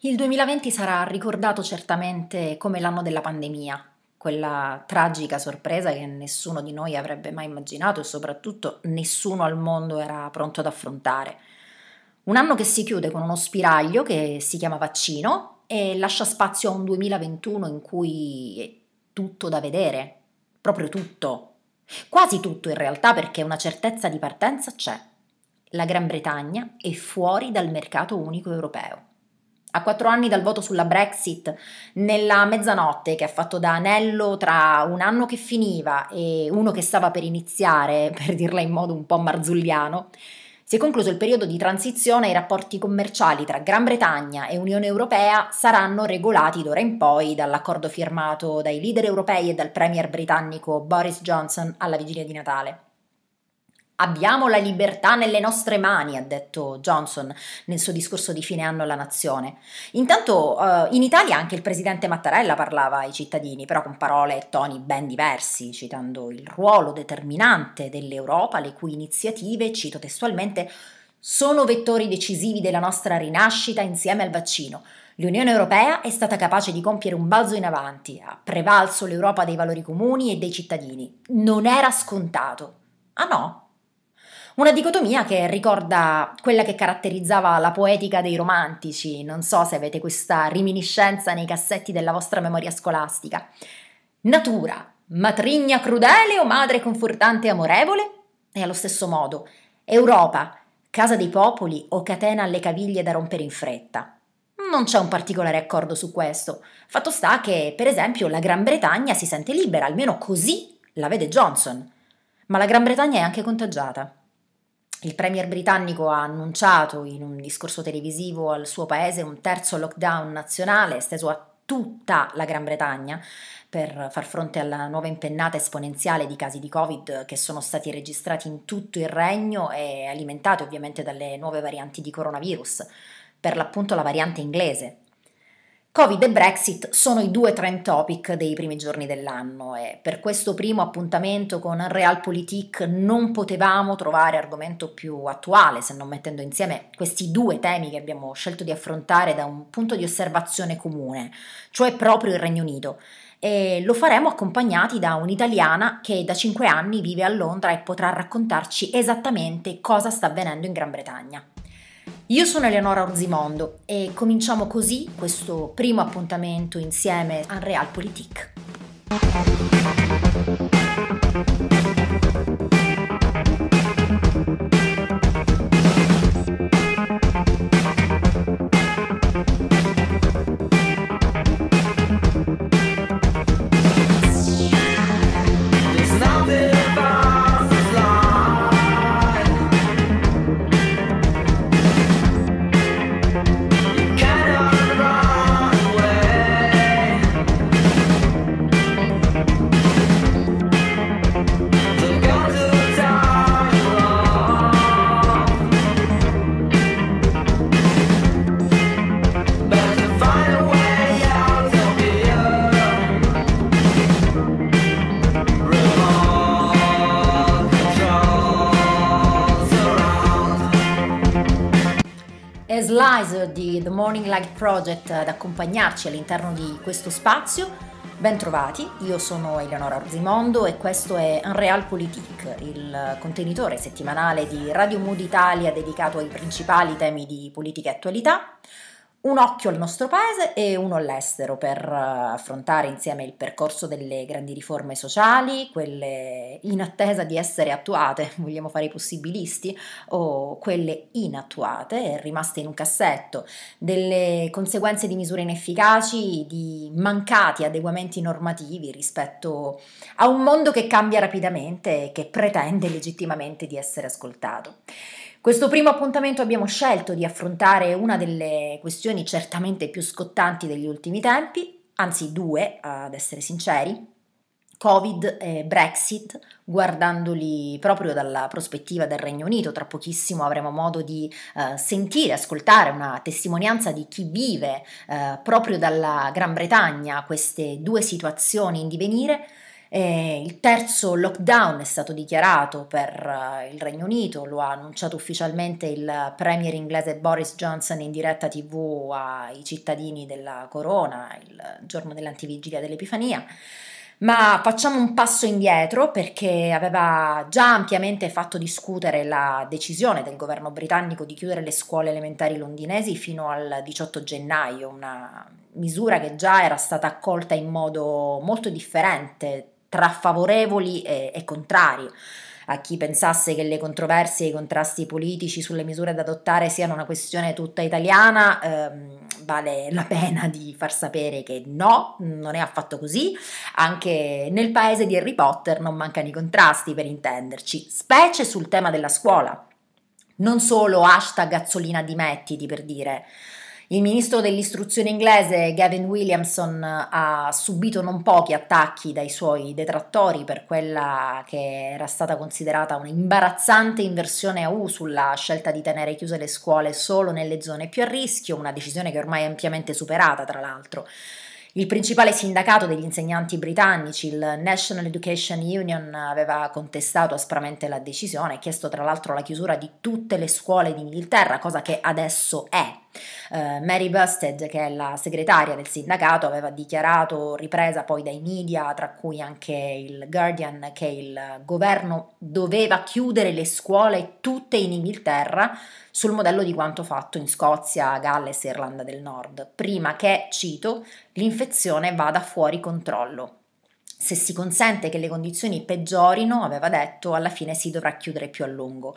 Il 2020 sarà ricordato certamente come l'anno della pandemia, quella tragica sorpresa che nessuno di noi avrebbe mai immaginato e soprattutto nessuno al mondo era pronto ad affrontare. Un anno che si chiude con uno spiraglio che si chiama vaccino e lascia spazio a un 2021 in cui è tutto da vedere, proprio tutto, quasi tutto in realtà perché una certezza di partenza c'è. La Gran Bretagna è fuori dal mercato unico europeo a quattro anni dal voto sulla Brexit, nella mezzanotte che ha fatto da anello tra un anno che finiva e uno che stava per iniziare, per dirla in modo un po' marzulliano, si è concluso il periodo di transizione e i rapporti commerciali tra Gran Bretagna e Unione Europea saranno regolati d'ora in poi dall'accordo firmato dai leader europei e dal premier britannico Boris Johnson alla vigilia di Natale. Abbiamo la libertà nelle nostre mani, ha detto Johnson nel suo discorso di fine anno alla nazione. Intanto uh, in Italia anche il presidente Mattarella parlava ai cittadini, però con parole e toni ben diversi, citando il ruolo determinante dell'Europa, le cui iniziative, cito testualmente, sono vettori decisivi della nostra rinascita insieme al vaccino. L'Unione Europea è stata capace di compiere un balzo in avanti, ha prevalso l'Europa dei valori comuni e dei cittadini. Non era scontato. Ah no? Una dicotomia che ricorda quella che caratterizzava la poetica dei romantici, non so se avete questa riminiscenza nei cassetti della vostra memoria scolastica. Natura, matrigna crudele o madre confortante e amorevole? E allo stesso modo, Europa, casa dei popoli o catena alle caviglie da rompere in fretta? Non c'è un particolare accordo su questo. Fatto sta che, per esempio, la Gran Bretagna si sente libera, almeno così la vede Johnson. Ma la Gran Bretagna è anche contagiata. Il premier britannico ha annunciato in un discorso televisivo al suo paese un terzo lockdown nazionale esteso a tutta la Gran Bretagna per far fronte alla nuova impennata esponenziale di casi di Covid che sono stati registrati in tutto il regno e alimentati ovviamente dalle nuove varianti di coronavirus, per l'appunto la variante inglese, Covid e Brexit sono i due trend topic dei primi giorni dell'anno e per questo primo appuntamento con Realpolitik non potevamo trovare argomento più attuale se non mettendo insieme questi due temi che abbiamo scelto di affrontare da un punto di osservazione comune, cioè proprio il Regno Unito. E lo faremo accompagnati da un'italiana che da cinque anni vive a Londra e potrà raccontarci esattamente cosa sta avvenendo in Gran Bretagna. Io sono Eleonora Orzimondo e cominciamo così questo primo appuntamento insieme a Realpolitik. Morning Light Project ad accompagnarci all'interno di questo spazio. Bentrovati, io sono Eleonora Orzimondo e questo è Unreal Politique, il contenitore settimanale di Radio Mood Italia dedicato ai principali temi di politica e attualità un occhio al nostro paese e uno all'estero per eh, affrontare insieme il percorso delle grandi riforme sociali, quelle in attesa di essere attuate, vogliamo fare i possibilisti, o quelle inattuate rimaste in un cassetto, delle conseguenze di misure inefficaci, di mancati adeguamenti normativi rispetto a un mondo che cambia rapidamente e che pretende legittimamente di essere ascoltato. Questo primo appuntamento abbiamo scelto di affrontare una delle questioni certamente più scottanti degli ultimi tempi, anzi due, ad essere sinceri, Covid e Brexit, guardandoli proprio dalla prospettiva del Regno Unito. Tra pochissimo avremo modo di uh, sentire, ascoltare una testimonianza di chi vive uh, proprio dalla Gran Bretagna queste due situazioni in divenire E il terzo lockdown è stato dichiarato per eh, il Regno Unito, lo ha annunciato ufficialmente il premier inglese Boris Johnson in diretta tv ai cittadini della Corona il giorno dell'antivigilia dell'Epifania. Ma facciamo un passo indietro perché aveva già ampiamente fatto discutere la decisione del governo britannico di chiudere le scuole elementari londinesi fino al 18 gennaio, una misura che già era stata accolta in modo molto differente tra favorevoli e, e contrari a chi pensasse che le controversie e i contrasti politici sulle misure da adottare siano una questione tutta italiana, ehm, vale la pena di far sapere che no, non è affatto così. Anche nel paese di Harry Potter non mancano i contrasti, per intenderci, specie sul tema della scuola. Non solo hashtag azzolina dimettiti per dire il ministro dell'istruzione inglese Gavin Williamson ha subito non pochi attacchi dai suoi detrattori per quella che era stata considerata un'imbarazzante inversione a U sulla scelta di tenere chiuse le scuole solo nelle zone più a rischio, una decisione che ormai è ampiamente superata tra l'altro. Il principale sindacato degli insegnanti britannici, il National Education Union, aveva contestato aspramente la decisione e chiesto tra l'altro la chiusura di tutte le scuole d'Inghilterra, cosa che adesso è. Uh, Mary Busted, che è la segretaria del sindacato, aveva dichiarato, ripresa poi dai media, tra cui anche il Guardian, che il governo doveva chiudere le scuole tutte in Inghilterra sul modello di quanto fatto in Scozia, Galles e Irlanda del Nord, prima che, cito, l'infezione vada fuori controllo. Se si consente che le condizioni peggiorino, aveva detto, alla fine si dovrà chiudere più a lungo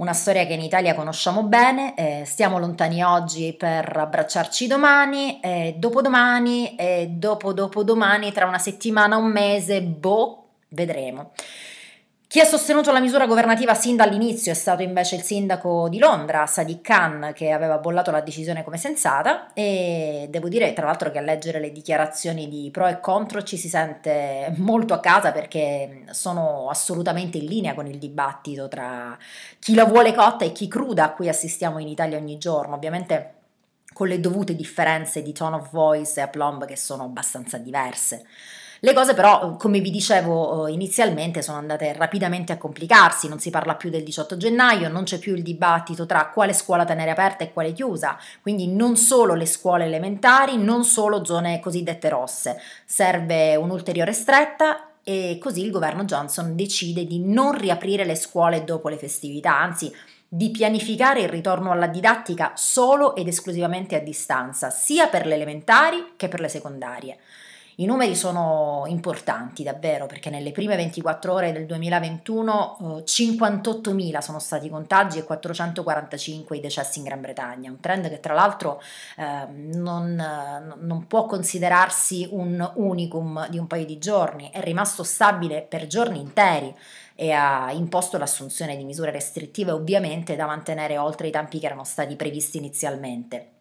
una storia che in Italia conosciamo bene, eh, stiamo lontani oggi per abbracciarci domani, eh, dopodomani e dopo dopodomani, tra una settimana, un mese, boh, vedremo. Chi ha sostenuto la misura governativa sin dall'inizio è stato invece il sindaco di Londra, Sadiq Khan, che aveva bollato la decisione come sensata e devo dire tra l'altro che a leggere le dichiarazioni di pro e contro ci si sente molto a casa perché sono assolutamente in linea con il dibattito tra chi la vuole cotta e chi cruda a cui assistiamo in Italia ogni giorno, ovviamente con le dovute differenze di tone of voice e aplomb che sono abbastanza diverse. Le cose però, come vi dicevo eh, inizialmente, sono andate rapidamente a complicarsi, non si parla più del 18 gennaio, non c'è più il dibattito tra quale scuola tenere aperta e quale chiusa, quindi non solo le scuole elementari, non solo zone cosiddette rosse, serve un'ulteriore stretta e così il governo Johnson decide di non riaprire le scuole dopo le festività, anzi di pianificare il ritorno alla didattica solo ed esclusivamente a distanza, sia per le elementari che per le secondarie. I numeri sono importanti davvero perché nelle prime 24 ore del 2021 eh, 58.000 sono stati i contagi e 445 i decessi in Gran Bretagna, un trend che tra l'altro eh, non, non può considerarsi un unicum di un paio di giorni, è rimasto stabile per giorni interi e ha imposto l'assunzione di misure restrittive ovviamente da mantenere oltre i tempi che erano stati previsti inizialmente.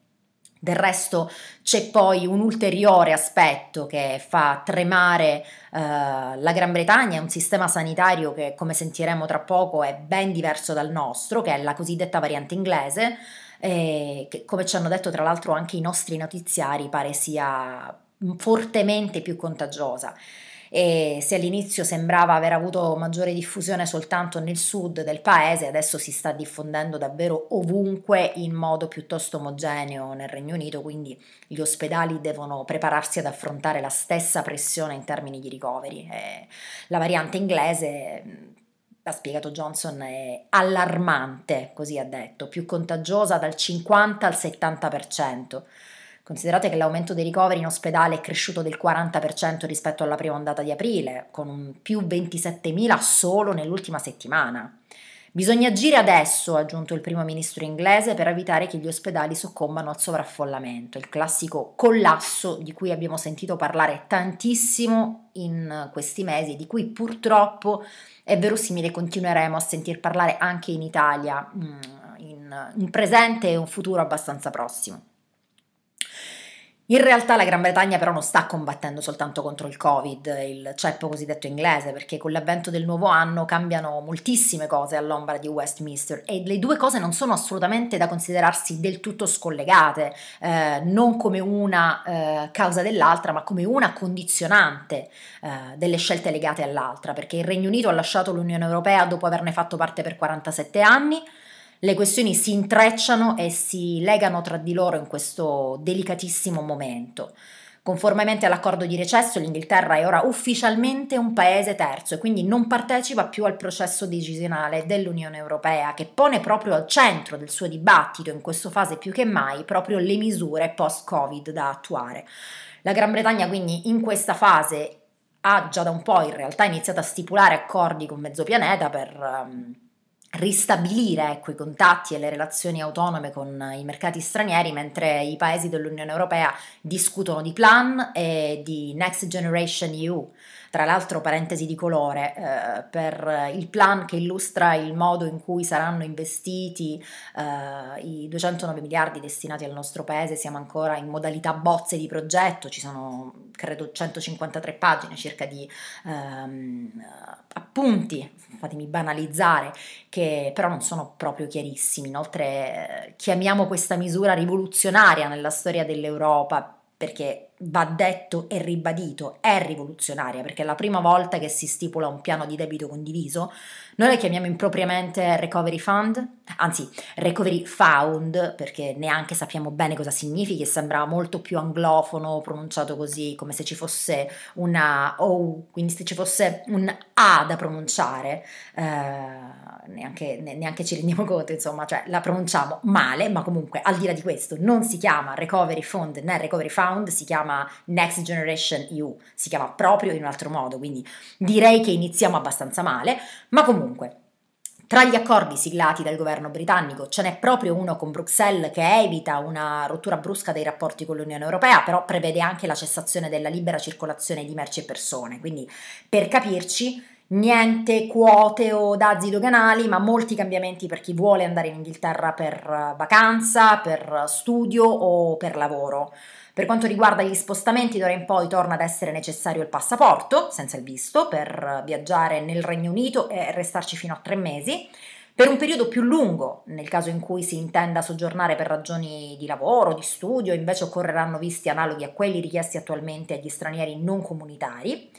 Del resto c'è poi un ulteriore aspetto che fa tremare eh, la Gran Bretagna, un sistema sanitario che come sentiremo tra poco è ben diverso dal nostro, che è la cosiddetta variante inglese, eh, che come ci hanno detto tra l'altro anche i nostri notiziari pare sia fortemente più contagiosa e se all'inizio sembrava aver avuto maggiore diffusione soltanto nel sud del paese, adesso si sta diffondendo davvero ovunque in modo piuttosto omogeneo nel Regno Unito, quindi gli ospedali devono prepararsi ad affrontare la stessa pressione in termini di ricoveri. E la variante inglese ha spiegato Johnson, è allarmante, così ha detto, più contagiosa dal 50 al 70%. Considerate che l'aumento dei ricoveri in ospedale è cresciuto del 40% rispetto alla prima ondata di aprile, con un più 27.000 solo nell'ultima settimana. Bisogna agire adesso, ha aggiunto il primo ministro inglese, per evitare che gli ospedali soccombano al sovraffollamento, il classico collasso di cui abbiamo sentito parlare tantissimo in questi mesi, di cui purtroppo è verosimile continueremo a sentir parlare anche in Italia mm, in un presente e un futuro abbastanza prossimo. In realtà la Gran Bretagna però non sta combattendo soltanto contro il Covid, il ceppo cosiddetto inglese, perché con l'avvento del nuovo anno cambiano moltissime cose all'ombra di Westminster e le due cose non sono assolutamente da considerarsi del tutto scollegate, eh, non come una eh, causa dell'altra, ma come una condizionante eh, delle scelte legate all'altra, perché il Regno Unito ha lasciato l'Unione Europea dopo averne fatto parte per 47 anni, le questioni si intrecciano e si legano tra di loro in questo delicatissimo momento. Conformemente all'accordo di recesso, l'Inghilterra è ora ufficialmente un paese terzo e quindi non partecipa più al processo decisionale dell'Unione Europea, che pone proprio al centro del suo dibattito in questa fase più che mai proprio le misure post-Covid da attuare. La Gran Bretagna quindi in questa fase ha già da un po' in realtà iniziato a stipulare accordi con mezzo pianeta per um, ristabilire ecco, i contatti e le relazioni autonome con i mercati stranieri, mentre i paesi dell'Unione Europea discutono di plan e di Next Generation EU, tra l'altro, parentesi di colore, eh, per il plan che illustra il modo in cui saranno investiti eh, i 209 miliardi destinati al nostro paese, siamo ancora in modalità bozze di progetto, ci sono credo 153 pagine circa di ehm, appunti, fatemi banalizzare, che però non sono proprio chiarissimi. Inoltre chiamiamo questa misura rivoluzionaria nella storia dell'Europa perché va detto e ribadito, è rivoluzionaria perché è la prima volta che si stipula un piano di debito condiviso. Noi la chiamiamo impropriamente Recovery Fund, anzi Recovery Found, perché neanche sappiamo bene cosa significhi, sembra molto più anglofono pronunciato così, come se ci fosse una O, quindi se ci fosse un A da pronunciare, eh, neanche, neanche, ci rendiamo conto, insomma, cioè la pronunciamo male, ma comunque al di là di questo non si chiama Recovery Fund né Recovery Found, si chiama Next Generation EU, si chiama proprio in un altro modo, quindi direi che iniziamo abbastanza male, ma comunque tra gli accordi siglati dal governo britannico ce n'è proprio uno con Bruxelles che evita una rottura brusca dei rapporti con l'Unione Europea, però prevede anche la cessazione della libera circolazione di merci e persone. Quindi, per capirci, niente quote o dazi doganali, ma molti cambiamenti per chi vuole andare in Inghilterra per vacanza, per studio o per lavoro. Per quanto riguarda gli spostamenti, d'ora in poi torna ad essere necessario il passaporto, senza il visto, per viaggiare nel Regno Unito e restarci fino a tre mesi. Per un periodo più lungo, nel caso in cui si intenda soggiornare per ragioni di lavoro, di studio, invece occorreranno visti analoghi a quelli richiesti attualmente agli stranieri non comunitari.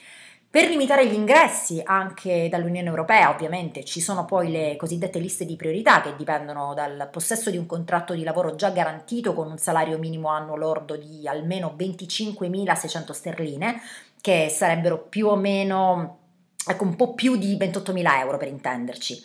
Per limitare gli ingressi anche dall'Unione Europea, ovviamente, ci sono poi le cosiddette liste di priorità che dipendono dal possesso di un contratto di lavoro già garantito con un salario minimo annuo lordo di almeno 25.600 sterline, che sarebbero più o meno, ecco, un po' più di 28.000 euro per intenderci.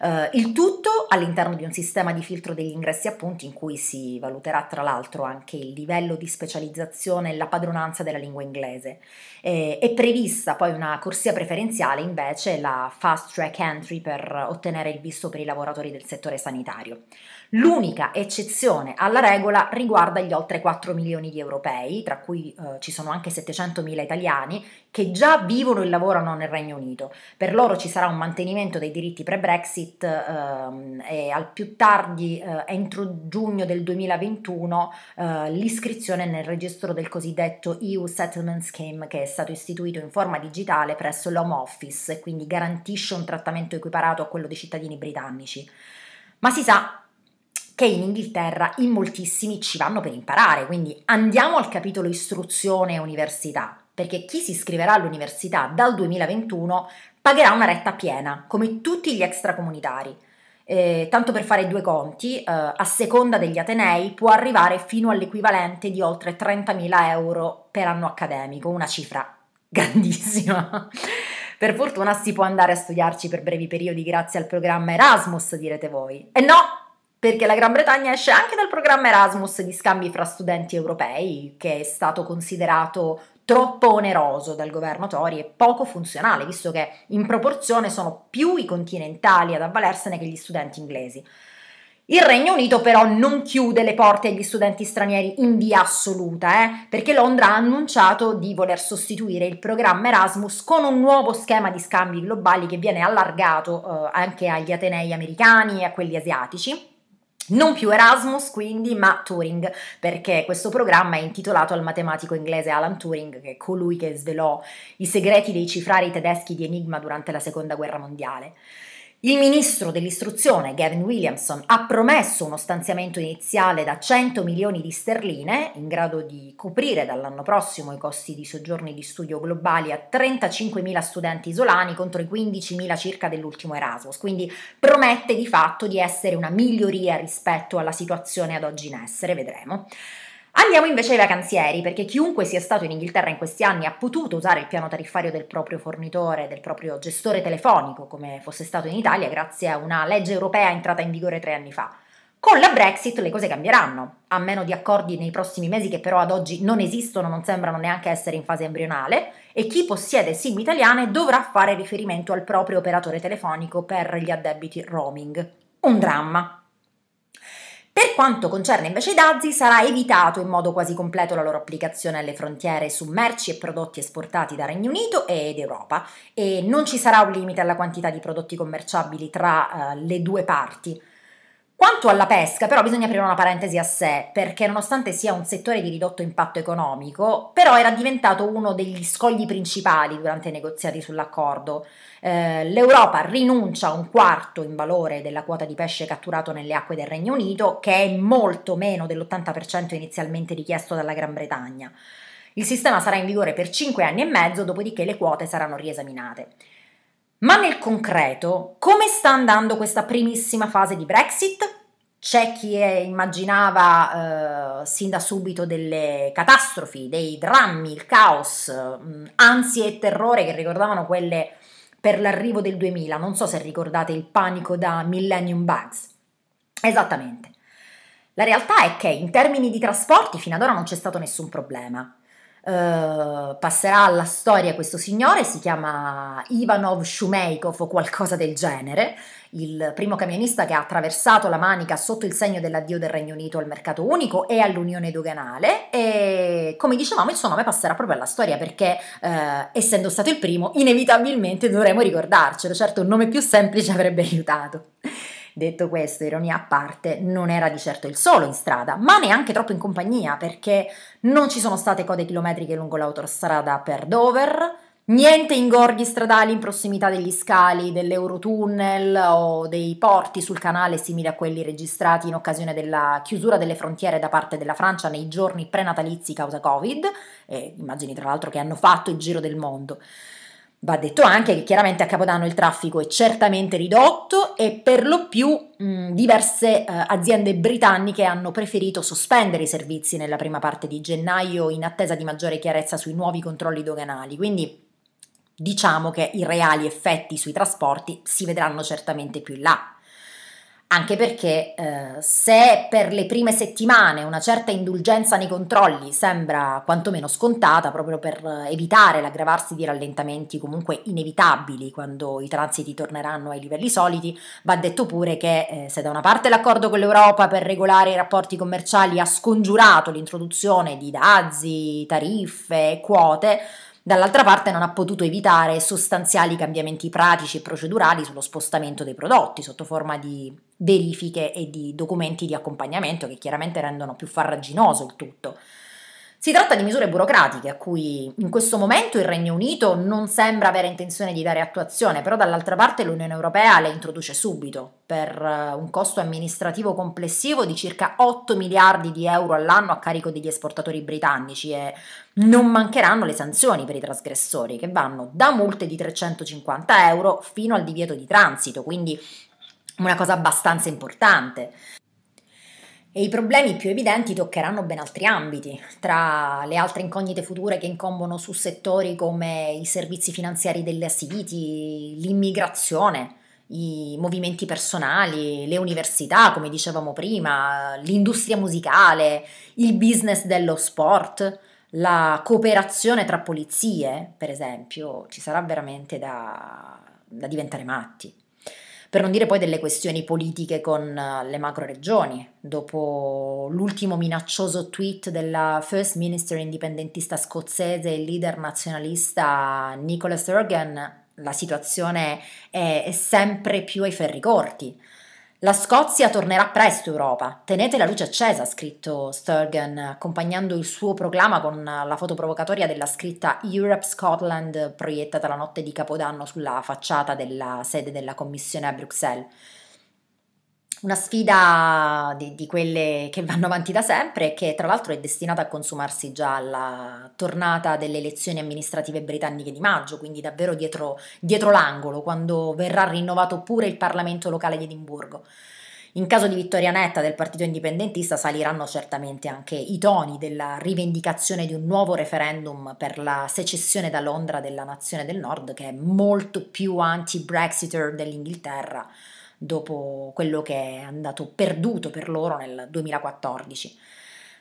Uh, il tutto all'interno di un sistema di filtro degli ingressi appunti in cui si valuterà tra l'altro anche il livello di specializzazione e la padronanza della lingua inglese. Eh, è prevista poi una corsia preferenziale invece, la fast track entry per ottenere il visto per i lavoratori del settore sanitario. L'unica eccezione alla regola riguarda gli oltre 4 milioni di europei, tra cui eh, ci sono anche 700 mila italiani, che già vivono e lavorano nel Regno Unito. Per loro ci sarà un mantenimento dei diritti pre-Brexit ehm, e al più tardi eh, entro giugno del 2021 eh, l'iscrizione nel registro del cosiddetto EU Settlement Scheme che è stato istituito in forma digitale presso l'Home Office e quindi garantisce un trattamento equiparato a quello dei cittadini britannici. Ma si sa che in Inghilterra in moltissimi ci vanno per imparare, quindi andiamo al capitolo istruzione e università, perché chi si iscriverà all'università dal 2021 pagherà una retta piena, come tutti gli extracomunitari. Eh, tanto per fare due conti, eh, a seconda degli Atenei può arrivare fino all'equivalente di oltre 30.000 euro per anno accademico, una cifra grandissima. per fortuna si può andare a studiarci per brevi periodi grazie al programma Erasmus, direte voi. E no, perché la Gran Bretagna esce anche dal programma Erasmus di scambi fra studenti europei, che è stato considerato troppo oneroso dal governo Tory e poco funzionale, visto che in proporzione sono più i continentali ad avvalersene che gli studenti inglesi. Il Regno Unito però non chiude le porte agli studenti stranieri in via assoluta, eh, perché Londra ha annunciato di voler sostituire il programma Erasmus con un nuovo schema di scambi globali che viene allargato eh, anche agli atenei americani e a quelli asiatici Non più Erasmus quindi, ma Turing, perché questo programma è intitolato al matematico inglese Alan Turing, che è colui che svelò i segreti dei cifrari tedeschi di Enigma durante la Seconda Guerra Mondiale. Il ministro dell'istruzione, Gavin Williamson, ha promesso uno stanziamento iniziale da 100 milioni di sterline, in grado di coprire dall'anno prossimo i costi di soggiorni di studio globali a 35.000 studenti isolani contro i 15.000 circa dell'ultimo Erasmus, quindi promette di fatto di essere una miglioria rispetto alla situazione ad oggi in essere, vedremo. Andiamo invece ai vacanzieri, perché chiunque sia stato in Inghilterra in questi anni ha potuto usare il piano tariffario del proprio fornitore, del proprio gestore telefonico, come fosse stato in Italia, grazie a una legge europea entrata in vigore tre anni fa. Con la Brexit le cose cambieranno, a meno di accordi nei prossimi mesi che però ad oggi non esistono, non sembrano neanche essere in fase embrionale, e chi possiede SIM italiane dovrà fare riferimento al proprio operatore telefonico per gli addebiti roaming. Un dramma. Per quanto concerne invece i dazi, sarà evitato in modo quasi completo la loro applicazione alle frontiere su merci e prodotti esportati da Regno Unito ed Europa e non ci sarà un limite alla quantità di prodotti commerciabili tra uh, le due parti. Quanto alla pesca, però, bisogna aprire una parentesi a sé, perché nonostante sia un settore di ridotto impatto economico, però era diventato uno degli scogli principali durante i negoziati sull'accordo. Eh, L'Europa rinuncia a un quarto in valore della quota di pesce catturato nelle acque del Regno Unito, che è molto meno dell'80% inizialmente richiesto dalla Gran Bretagna. Il sistema sarà in vigore per 5 anni e mezzo, dopodiché le quote saranno riesaminate. Ma nel concreto, come sta andando questa primissima fase di Brexit? C'è chi immaginava eh, sin da subito delle catastrofi, dei drammi, il caos, ansie e terrore che ricordavano quelle per l'arrivo del 2000. Non so se ricordate il panico da Millennium Bugs. Esattamente. La realtà è che in termini di trasporti fino ad ora non c'è stato nessun problema. Uh, passerà alla storia questo signore, si chiama Ivanov Shumeikov o qualcosa del genere, il primo camionista che ha attraversato la Manica sotto il segno dell'addio del Regno Unito al mercato unico e all'unione doganale e come dicevamo il suo nome passerà proprio alla storia perché uh, essendo stato il primo inevitabilmente dovremo ricordarcelo, certo un nome più semplice avrebbe aiutato. Detto questo, ironia a parte, non era di certo il solo in strada, ma neanche troppo in compagnia, perché non ci sono state code chilometriche lungo l'autostrada per Dover, niente ingorghi stradali in prossimità degli scali, dell'Eurotunnel o dei porti sul canale simili a quelli registrati in occasione della chiusura delle frontiere da parte della Francia nei giorni prenatalizi causa Covid, e immagini tra l'altro che hanno fatto il giro del mondo. Va detto anche che chiaramente a Capodanno il traffico è certamente ridotto e per lo più mh, diverse uh, aziende britanniche hanno preferito sospendere i servizi nella prima parte di gennaio in attesa di maggiore chiarezza sui nuovi controlli doganali. Quindi diciamo che i reali effetti sui trasporti si vedranno certamente più in là anche perché eh, se per le prime settimane una certa indulgenza nei controlli sembra quantomeno scontata proprio per evitare l'aggravarsi di rallentamenti comunque inevitabili quando i transiti torneranno ai livelli soliti, va detto pure che eh, se da una parte l'accordo con l'Europa per regolare i rapporti commerciali ha scongiurato l'introduzione di dazi, tariffe quote, dall'altra parte non ha potuto evitare sostanziali cambiamenti pratici e procedurali sullo spostamento dei prodotti sotto forma di verifiche e di documenti di accompagnamento che chiaramente rendono più farraginoso il tutto. Si tratta di misure burocratiche a cui in questo momento il Regno Unito non sembra avere intenzione di dare attuazione, però dall'altra parte l'Unione Europea le introduce subito per eh, un costo amministrativo complessivo di circa 8 miliardi di euro all'anno a carico degli esportatori britannici e non mancheranno le sanzioni per i trasgressori che vanno da multe di 350 euro fino al divieto di transito, quindi una cosa abbastanza importante e i problemi più evidenti toccheranno ben altri ambiti, tra le altre incognite future che incombono su settori come i servizi finanziari delle City, l'immigrazione, i movimenti personali, le università, come dicevamo prima, l'industria musicale, il business dello sport, la cooperazione tra polizie, per esempio, ci sarà veramente da, da diventare matti. Per non dire poi delle questioni politiche con eh, le macro regioni. Dopo l'ultimo minaccioso tweet della First Minister indipendentista scozzese e leader nazionalista Nicola Sturgeon, la situazione è, è sempre più ai ferri corti. La Scozia tornerà presto Europa. Tenete la luce accesa, ha scritto Sturgeon, accompagnando il suo proclama con la foto provocatoria della scritta Europe Scotland proiettata la notte di Capodanno sulla facciata della sede della Commissione a Bruxelles. Una sfida di, di, quelle che vanno avanti da sempre e che tra l'altro è destinata a consumarsi già alla tornata delle elezioni amministrative britanniche di maggio, quindi davvero dietro, dietro l'angolo, quando verrà rinnovato pure il Parlamento locale di Edimburgo. In caso di vittoria netta del partito indipendentista saliranno certamente anche i toni della rivendicazione di un nuovo referendum per la secessione da Londra della nazione del nord, che è molto più anti-Brexiter dell'Inghilterra dopo quello che è andato perduto per loro nel 2014.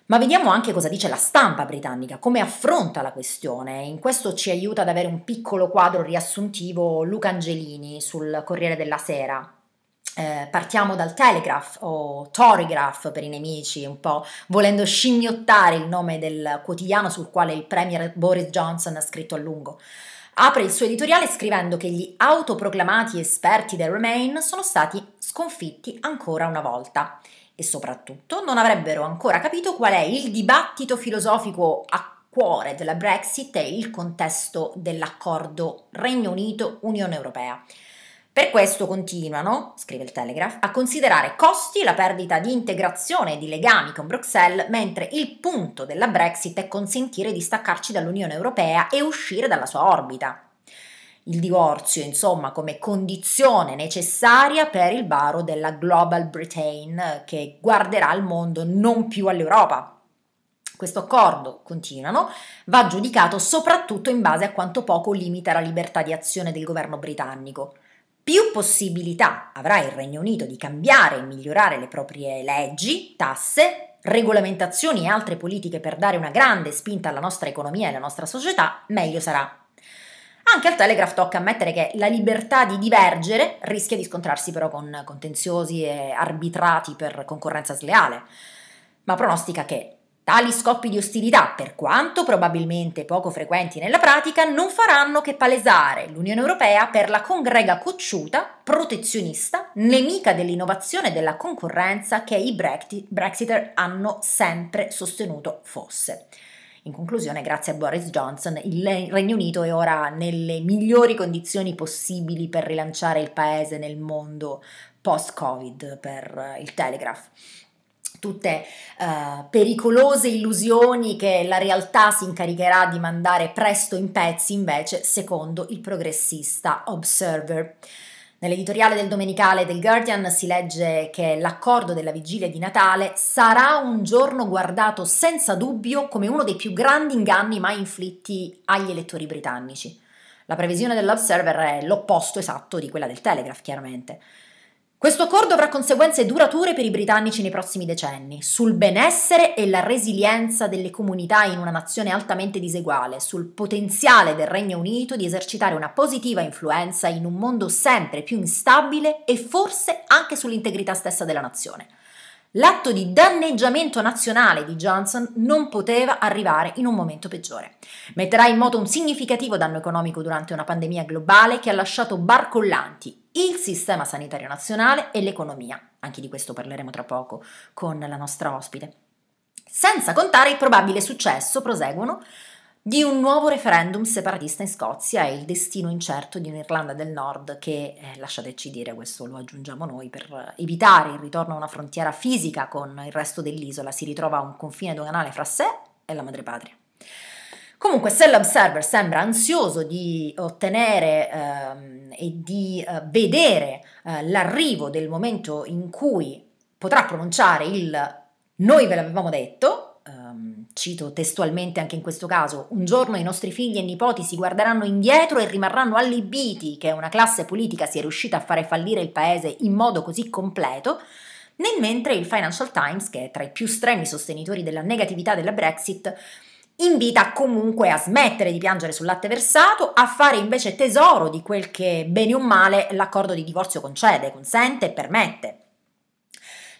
Ma vediamo anche cosa dice la stampa britannica, come affronta la questione. In questo ci aiuta ad avere un piccolo quadro riassuntivo Luca Angelini sul Corriere della Sera. Eh, partiamo dal Telegraph o Torygraph per i nemici, un po' volendo scimmiottare il nome del quotidiano sul quale il premier Boris Johnson ha scritto a lungo. Apre il suo editoriale scrivendo che gli autoproclamati esperti del Remain sono stati sconfitti ancora una volta e soprattutto non avrebbero ancora capito qual è il dibattito filosofico a cuore della Brexit e il contesto dell'accordo Regno Unito-Unione Europea. Per questo continuano, scrive il Telegraph, a considerare costi la perdita di integrazione e di legami con Bruxelles, mentre il punto della Brexit è consentire di staccarci dall'Unione Europea e uscire dalla sua orbita. Il divorzio, insomma, come condizione necessaria per il varo della Global Britain che guarderà al mondo non più all'Europa. Questo accordo, continuano, va giudicato soprattutto in base a quanto poco limita la libertà di azione del governo britannico più possibilità avrà il Regno Unito di cambiare e migliorare le proprie leggi, tasse, regolamentazioni e altre politiche per dare una grande spinta alla nostra economia e alla nostra società, meglio sarà. Anche al Telegraph tocca ammettere che la libertà di divergere rischia di scontrarsi però con contenziosi e arbitrati per concorrenza sleale, ma pronostica che Tali scoppi di ostilità, per quanto probabilmente poco frequenti nella pratica, non faranno che palesare l'Unione Europea per la congrega cocciuta, protezionista, nemica dell'innovazione e della concorrenza che i Brexiter hanno sempre sostenuto fosse. In conclusione, grazie a Boris Johnson, il Regno Unito è ora nelle migliori condizioni possibili per rilanciare il paese nel mondo post-Covid per il Telegraph tutte uh, pericolose illusioni che la realtà si incaricherà di mandare presto in pezzi, invece, secondo il progressista Observer. Nell'editoriale del domenicale del Guardian si legge che l'accordo della vigilia di Natale sarà un giorno guardato senza dubbio come uno dei più grandi inganni mai inflitti agli elettori britannici. La previsione dell'Observer è l'opposto esatto di quella del Telegraph, chiaramente. Questo accordo avrà conseguenze durature per i britannici nei prossimi decenni, sul benessere e la resilienza delle comunità in una nazione altamente diseguale, sul potenziale del Regno Unito di esercitare una positiva influenza in un mondo sempre più instabile e forse anche sull'integrità stessa della nazione. L'atto di danneggiamento nazionale di Johnson non poteva arrivare in un momento peggiore. Metterà in moto un significativo danno economico durante una pandemia globale che ha lasciato barcollanti il sistema sanitario nazionale e l'economia. Anche di questo parleremo tra poco con la nostra ospite. Senza contare il probabile successo, proseguono, di un nuovo referendum separatista in Scozia e il destino incerto di un'Irlanda del Nord che, eh, lasciateci dire, questo lo aggiungiamo noi, per evitare il ritorno a una frontiera fisica con il resto dell'isola, si ritrova a un confine doganale fra sé e la madrepatria. Comunque, se l'Observer sembra ansioso di ottenere ehm, e di eh, vedere eh, l'arrivo del momento in cui potrà pronunciare il noi ve l'avevamo detto, ehm, cito testualmente anche in questo caso, un giorno i nostri figli e nipoti si guarderanno indietro e rimarranno allibiti che una classe politica sia riuscita a fare fallire il paese in modo così completo, nel mentre il Financial Times, che è tra i più stremi sostenitori della negatività della Brexit, invita comunque a smettere di piangere sul latte versato, a fare invece tesoro di quel che bene o male l'accordo di divorzio concede, consente e permette.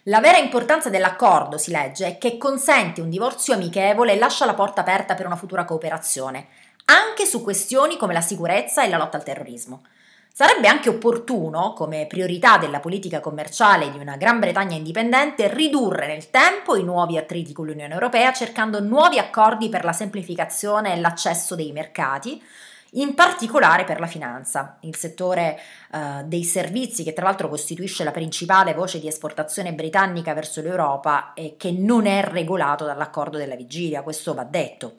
La vera importanza dell'accordo, si legge, è che consente un divorzio amichevole e lascia la porta aperta per una futura cooperazione, anche su questioni come la sicurezza e la lotta al terrorismo. Sarebbe anche opportuno, come priorità della politica commerciale di una Gran Bretagna indipendente, ridurre nel tempo i nuovi attriti con l'Unione Europea cercando nuovi accordi per la semplificazione e l'accesso dei mercati, in particolare per la finanza, il settore uh, dei servizi che tra l'altro costituisce la principale voce di esportazione britannica verso l'Europa e che non è regolato dall'accordo della vigilia, questo va detto.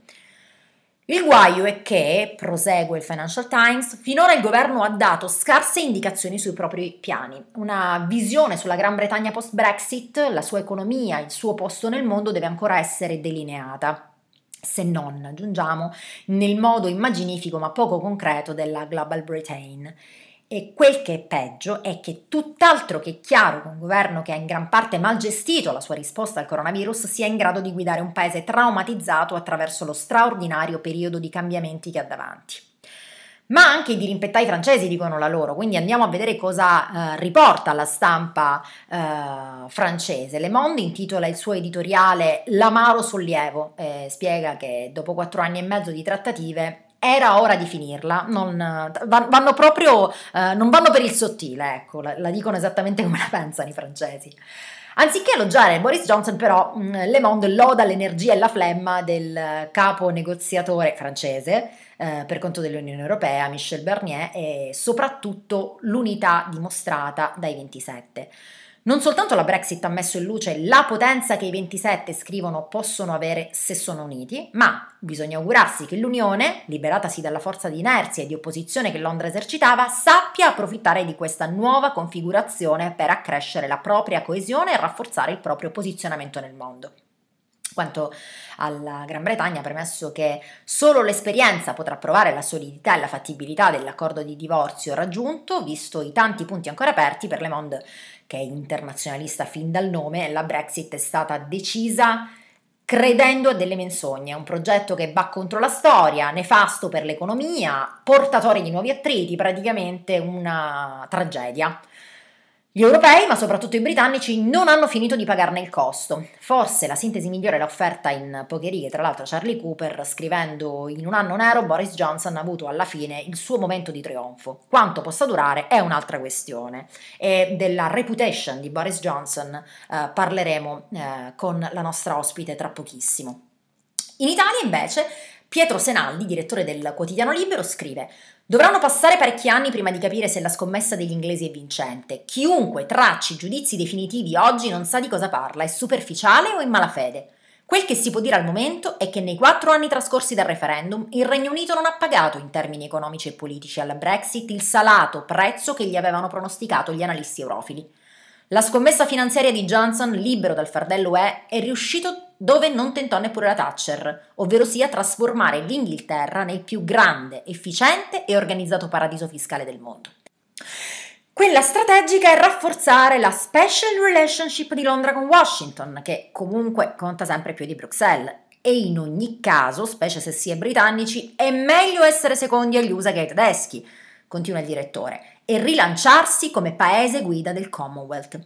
Il guaio è che, prosegue il Financial Times, finora il governo ha dato scarse indicazioni sui propri piani. Una visione sulla Gran Bretagna post-Brexit, la sua economia, il suo posto nel mondo deve ancora essere delineata. Se non, aggiungiamo, nel modo immaginifico ma poco concreto della Global Britain. E quel che è peggio è che tutt'altro che chiaro che un governo che ha in gran parte mal gestito la sua risposta al coronavirus sia in grado di guidare un paese traumatizzato attraverso lo straordinario periodo di cambiamenti che ha davanti. Ma anche i dirimpettai francesi dicono la loro, quindi andiamo a vedere cosa eh, riporta la stampa eh, francese. Le Monde intitola il suo editoriale L'amaro sollievo e spiega che dopo quattro anni e mezzo di trattative era ora di finirla, non, vanno proprio, eh, non vanno per il sottile, ecco, la, la, dicono esattamente come la pensano i francesi. Anziché elogiare Boris Johnson, però, mm, Le Monde loda l'energia e la flemma del capo negoziatore francese eh, per conto dell'Unione Europea, Michel Barnier, e soprattutto l'unità dimostrata dai 27. Non soltanto la Brexit ha messo in luce la potenza che i 27 scrivono possono avere se sono uniti, ma bisogna augurarsi che l'Unione, liberatasi dalla forza di inerzia e di opposizione che Londra esercitava, sappia approfittare di questa nuova configurazione per accrescere la propria coesione e rafforzare il proprio posizionamento nel mondo quanto alla Gran Bretagna, premesso che solo l'esperienza potrà provare la solidità e la fattibilità dell'accordo di divorzio raggiunto, visto i tanti punti ancora aperti per Le Monde, che è internazionalista fin dal nome, la Brexit è stata decisa credendo a delle menzogne, un progetto che va contro la storia, nefasto per l'economia, portatore di nuovi attriti, praticamente una tragedia. Gli europei, ma soprattutto i britannici, non hanno finito di pagarne il costo. Forse la sintesi migliore l'ha offerta in poche righe, tra l'altro Charlie Cooper, scrivendo in un anno nero Boris Johnson ha avuto alla fine il suo momento di trionfo. Quanto possa durare è un'altra questione. E della reputation di Boris Johnson eh, parleremo eh, con la nostra ospite tra pochissimo. In Italia invece Pietro Senaldi, direttore del quotidiano Libero, scrive Dovranno passare parecchi anni prima di capire se la scommessa degli inglesi è vincente. Chiunque tracci giudizi definitivi oggi non sa di cosa parla, è superficiale o in malafede. Quel che si può dire al momento è che nei quattro anni trascorsi dal referendum il Regno Unito non ha pagato in termini economici e politici alla Brexit il salato prezzo che gli avevano pronosticato gli analisti eurofili. La scommessa finanziaria di Johnson, libero dal fardello UE, è riuscito dove non tentò neppure la Thatcher, ovvero sia trasformare l'Inghilterra nel più grande, efficiente e organizzato paradiso fiscale del mondo. Quella strategica è rafforzare la special relationship di Londra con Washington, che comunque conta sempre più di Bruxelles. E in ogni caso, specie se si è britannici, è meglio essere secondi agli USA che ai tedeschi, continua il direttore e rilanciarsi come paese guida del Commonwealth.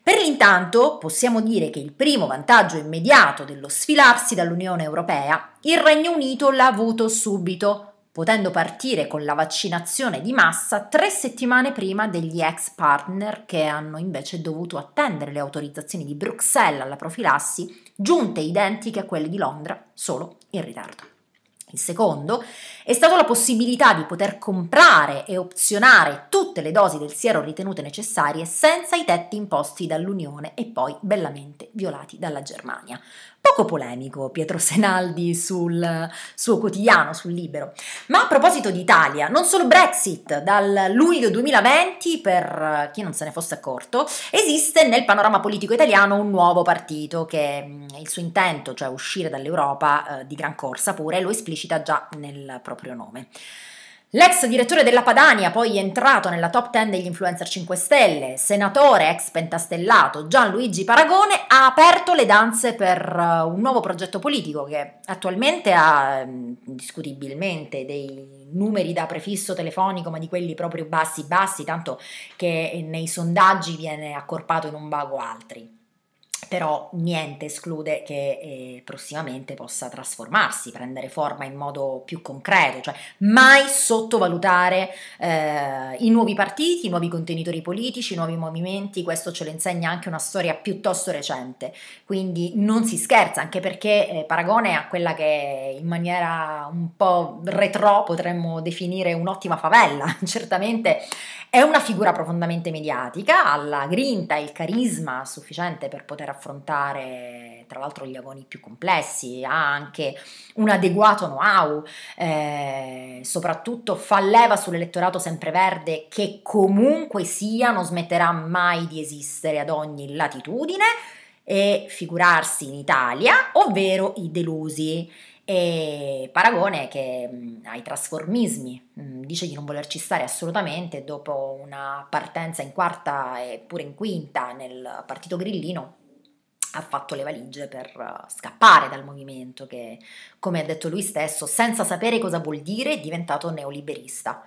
Per l'intanto possiamo dire che il primo vantaggio immediato dello sfilarsi dall'Unione Europea il Regno Unito l'ha avuto subito, potendo partire con la vaccinazione di massa tre settimane prima degli ex partner che hanno invece dovuto attendere le autorizzazioni di Bruxelles alla profilassi, giunte identiche a quelle di Londra, solo in ritardo. Il secondo è stata la possibilità di poter comprare e opzionare tutte le dosi del siero ritenute necessarie senza i tetti imposti dall'Unione e poi bellamente violati dalla Germania. Poco polemico Pietro Senaldi sul suo quotidiano, sul libero. Ma a proposito d'Italia, non solo Brexit, dal luglio 2020, per chi non se ne fosse accorto, esiste nel panorama politico italiano un nuovo partito che il suo intento, cioè uscire dall'Europa eh, di gran corsa pure, lo esplicita già nel proprio nome. L'ex direttore della Padania, poi entrato nella top 10 degli influencer 5 Stelle, senatore ex pentastellato Gianluigi Paragone, ha aperto le danze per eh, un nuovo progetto politico che attualmente ha indiscutibilmente dei numeri da prefisso telefonico, ma di quelli proprio bassi bassi, tanto che nei sondaggi viene accorpato in un bago altri. Però niente esclude che eh, prossimamente possa trasformarsi, prendere forma in modo più concreto, cioè mai sottovalutare eh, i nuovi partiti, i nuovi contenitori politici, i nuovi movimenti, questo ce lo insegna anche una storia piuttosto recente, quindi non si scherza, anche perché eh, paragone a quella che in maniera un po' retro potremmo definire un'ottima favella, certamente è una figura profondamente mediatica, ha la grinta e il carisma sufficiente per poter affrontare tra l'altro gli agoni più complessi, ha anche un adeguato know-how, eh, soprattutto fa leva sull'elettorato sempreverde che comunque sia non smetterà mai di esistere ad ogni latitudine e figurarsi in Italia, ovvero i delusi e Paragone che mh, ai trasformismi mh, dice di non volerci stare assolutamente dopo una partenza in quarta e pure in quinta nel partito grillino ha fatto le valigie per uh, scappare dal movimento che, come ha detto lui stesso, senza sapere cosa vuol dire è diventato neoliberista.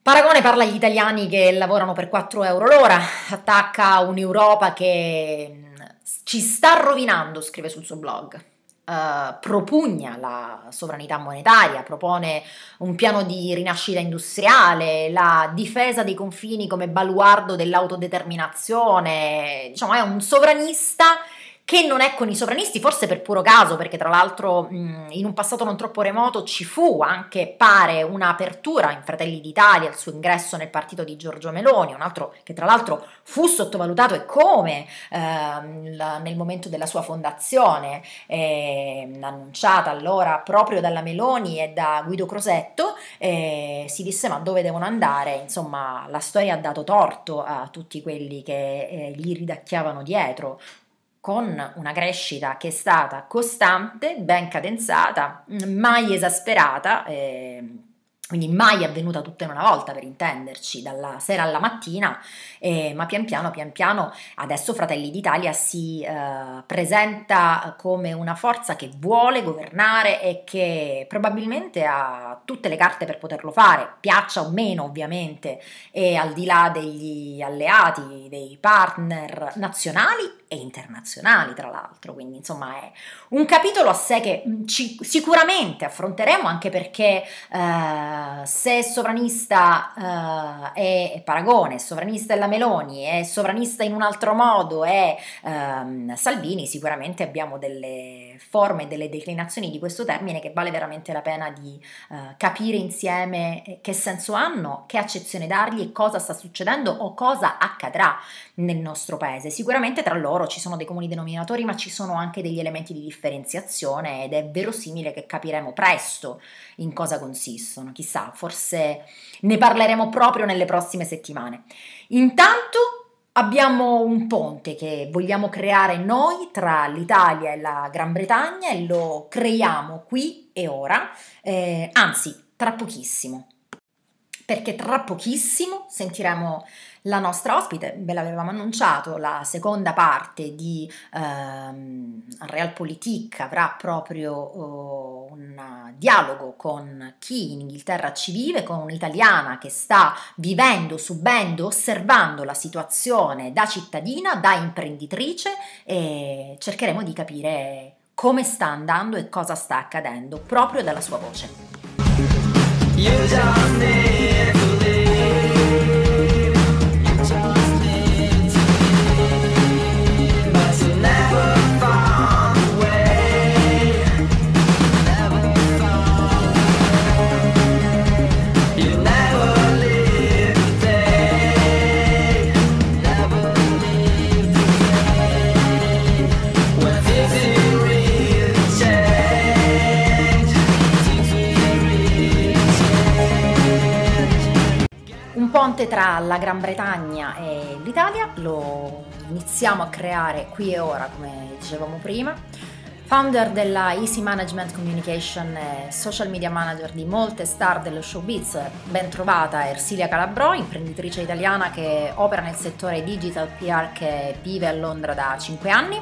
Paragone parla agli italiani che lavorano per 4 euro l'ora, attacca un'Europa che ci sta rovinando, scrive sul suo blog. Uh, propugna la sovranità monetaria, propone un piano di rinascita industriale, la difesa dei confini come baluardo dell'autodeterminazione, diciamo è un sovranista che non è con i sovranisti, forse per puro caso, perché tra l'altro in un passato non troppo remoto ci fu anche, pare, un'apertura in Fratelli d'Italia, il suo ingresso nel partito di Giorgio Meloni, un altro che tra l'altro fu sottovalutato e come ehm, nel momento della sua fondazione, eh, annunciata allora proprio dalla Meloni e da Guido Crosetto, eh, si disse ma dove devono andare? Insomma, la storia ha dato torto a tutti quelli che eh, gli ridacchiavano dietro con una crescita che è stata costante, ben cadenzata, mai esasperata. Eh, quindi mai avvenuta tutta in una volta per intenderci, dalla sera alla mattina, eh, ma pian piano, pian piano, adesso Fratelli d'Italia si eh, presenta come una forza che vuole governare e che probabilmente ha tutte le carte per poterlo fare, piaccia o meno ovviamente, e al di là degli alleati, dei partner nazionali e internazionali tra l'altro, quindi insomma è un capitolo a sé che mm, ci, sicuramente affronteremo anche perché uh, se sovranista uh, è Paragone, sovranista è la Meloni, è sovranista in un altro modo è um, Salvini, sicuramente abbiamo delle forme, delle declinazioni di questo termine che vale veramente la pena di uh, capire insieme che senso hanno, che accezione dargli e cosa sta succedendo o cosa accadrà nel nostro paese. Sicuramente tra loro loro ci sono dei comuni denominatori, ma ci sono anche degli elementi di differenziazione ed è verosimile che capiremo presto in cosa consistono. Chissà, forse ne parleremo proprio nelle prossime settimane. Intanto abbiamo un ponte che vogliamo creare noi tra l'Italia e la Gran Bretagna e lo creiamo qui e ora, eh, anzi, tra pochissimo perché tra pochissimo sentiremo la nostra ospite, ve l'avevamo annunciato, la seconda parte di ehm, Realpolitik avrà proprio oh, un dialogo con chi in Inghilterra ci vive, con un'italiana che sta vivendo, subendo, osservando la situazione da cittadina, da imprenditrice e cercheremo di capire come sta andando e cosa sta accadendo proprio dalla sua voce. Ponte tra la Gran Bretagna e l'Italia lo iniziamo a creare qui e ora, come dicevamo prima. Founder della Easy Management Communication e social media manager di molte star dello showbiz, ben trovata Ersilia Calabrò, imprenditrice italiana che opera nel settore digital PR che vive a Londra da 5 anni.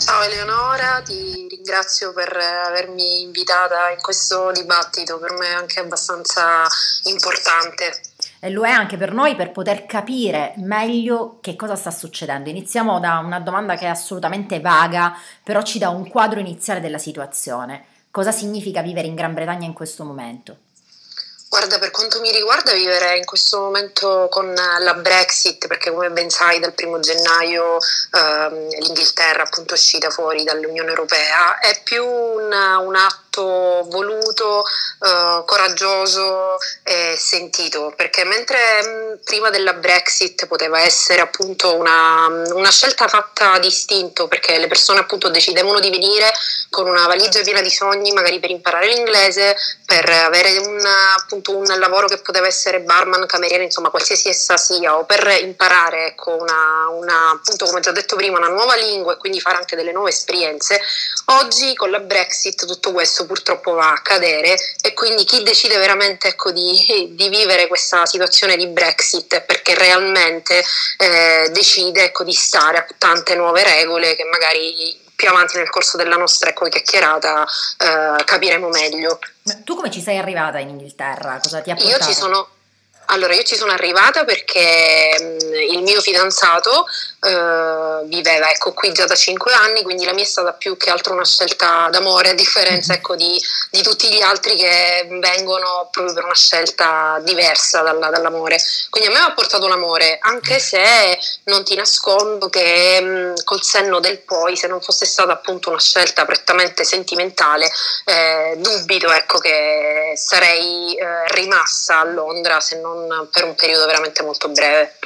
Ciao Eleonora, ti ringrazio per avermi invitata in questo dibattito, per me è anche abbastanza importante. lo è anche per noi per poter capire meglio che cosa sta succedendo. Iniziamo da una domanda che è assolutamente vaga, però ci dà un quadro iniziale della situazione. Cosa significa vivere in Gran Bretagna in questo momento? Guarda, per quanto mi riguarda, vivere in questo momento con la Brexit, perché come ben sai dal primo gennaio ehm, l'Inghilterra appunto uscita fuori dall'Unione Europea, è più un, un atto voluto, eh, coraggioso e sentito, perché mentre mh, prima della Brexit poteva essere appunto una, una scelta fatta distinto, perché le persone appunto decidevano di venire con una valigia piena di sogni, magari per imparare l'inglese, per avere un, appunto, un lavoro che poteva essere barman, cameriere, insomma qualsiasi essa sia, o per imparare, ecco, una, una, appunto come già detto prima, una nuova lingua e quindi fare anche delle nuove esperienze, oggi con la Brexit tutto questo purtroppo va a cadere e quindi chi decide veramente ecco, di, di vivere questa situazione di Brexit perché realmente eh, decide ecco, di stare a tante nuove regole che magari più avanti nel corso della nostra ecco, chiacchierata eh, capiremo meglio. Tu come ci sei arrivata in Inghilterra? Cosa ti ha portato? Io ci sono allora, io ci sono arrivata perché mh, il mio fidanzato uh, viveva ecco, qui già da 5 anni, quindi la mia è stata più che altro una scelta d'amore, a differenza ecco, di, di, tutti gli altri che vengono proprio per una scelta diversa dalla, dall'amore. Quindi a me ha portato l'amore, anche se non ti nascondo che mh, col senno del poi, se non fosse stata appunto una scelta prettamente sentimentale, eh, dubito ecco, che sarei eh, rimasta a Londra se non per un periodo veramente molto breve.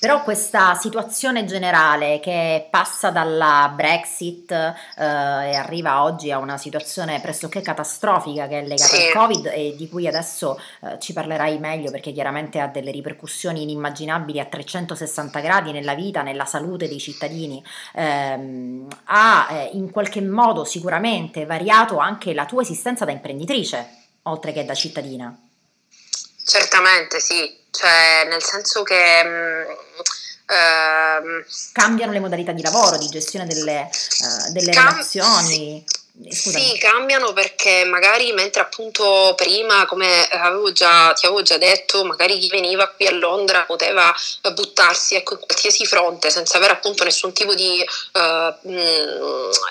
Però questa situazione generale che passa dalla Brexit eh, e arriva oggi a una situazione pressoché catastrofica che è legata sì. al Covid e di cui adesso eh, ci parlerai meglio perché chiaramente ha delle ripercussioni inimmaginabili a 360 gradi nella vita, nella salute dei cittadini, ehm, ha eh, in qualche modo sicuramente variato anche la tua esistenza da imprenditrice, oltre che da cittadina. Certamente sì, cioè nel senso che... Mh, mm, ehm, Cambiano le modalità di lavoro, di gestione delle, uh, delle cam- relazioni. Sì Scusami. Sì, cambiano perché magari mentre appunto prima, come avevo già, ti avevo già detto, magari chi veniva qui a Londra poteva buttarsi ecco, in qualsiasi fronte senza avere appunto nessun tipo di, uh,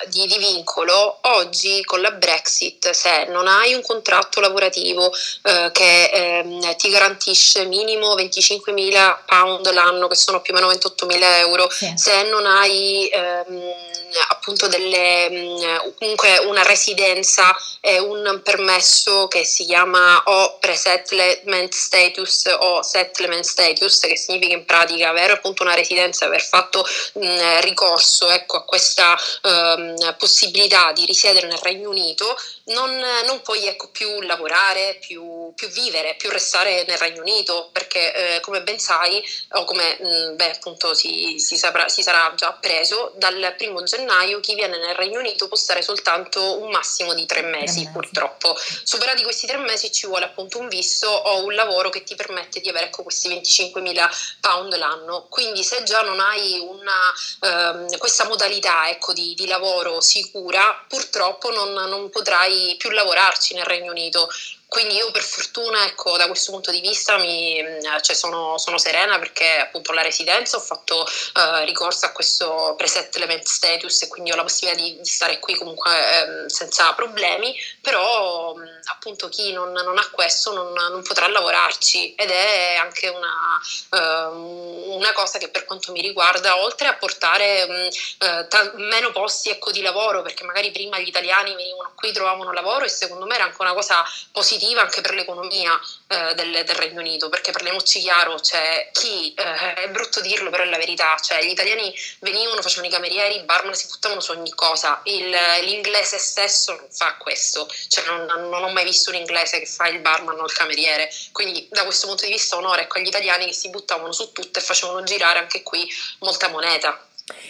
di, di, vincolo, oggi con la Brexit se non hai un contratto lavorativo uh, che eh, ti garantisce minimo 25.000 pound l'anno, che sono più o meno 28.000 euro, sì. se non hai... Ehm, appunto delle, mm, comunque una residenza e un permesso che si chiama o pre-settlement status o settlement status, che significa in pratica avere appunto una residenza, aver fatto mh, mm, ricorso ecco, a questa um, possibilità di risiedere nel Regno Unito, non, non puoi ecco, più lavorare, più, più, vivere, più restare nel Regno Unito, perché eh, come ben sai, o come mh, mm, beh, appunto si, si, saprà, si sarà già appreso, dal primo gennaio chi viene nel Regno Unito può stare soltanto un massimo di tre mesi, tre purtroppo. Superati questi tre mesi ci vuole appunto un visto o un lavoro che ti permette di avere ecco, questi 25.000 pound l'anno. Quindi se già non hai una, ehm, questa modalità ecco, di, di, lavoro sicura, purtroppo non, non potrai più lavorarci nel Regno Unito. Quindi io per fortuna, ecco, da questo punto di vista mi, cioè sono, sono, serena perché appunto la residenza ho fatto uh, ricorso a questo pre-settlement status e quindi ho la possibilità di, di stare qui comunque um, senza problemi, però um, appunto chi non, non ha questo non, non, potrà lavorarci ed è anche una, uh, una, cosa che per quanto mi riguarda, oltre a portare um, uh, t- meno posti ecco, di lavoro, perché magari prima gli italiani venivano qui, trovavano lavoro e secondo me era anche una cosa positiva positiva anche per l'economia eh, del, del, Regno Unito, perché parliamoci chiaro, cioè, chi, eh, è brutto dirlo, però è la verità, cioè, gli italiani venivano, facevano i camerieri, i barman si buttavano su ogni cosa, Il, l'inglese stesso non fa questo, cioè, non, non, ho mai visto un inglese che fa il barman o il cameriere, quindi da questo punto di vista onore ecco, agli italiani che si buttavano su tutto e facevano girare anche qui molta moneta.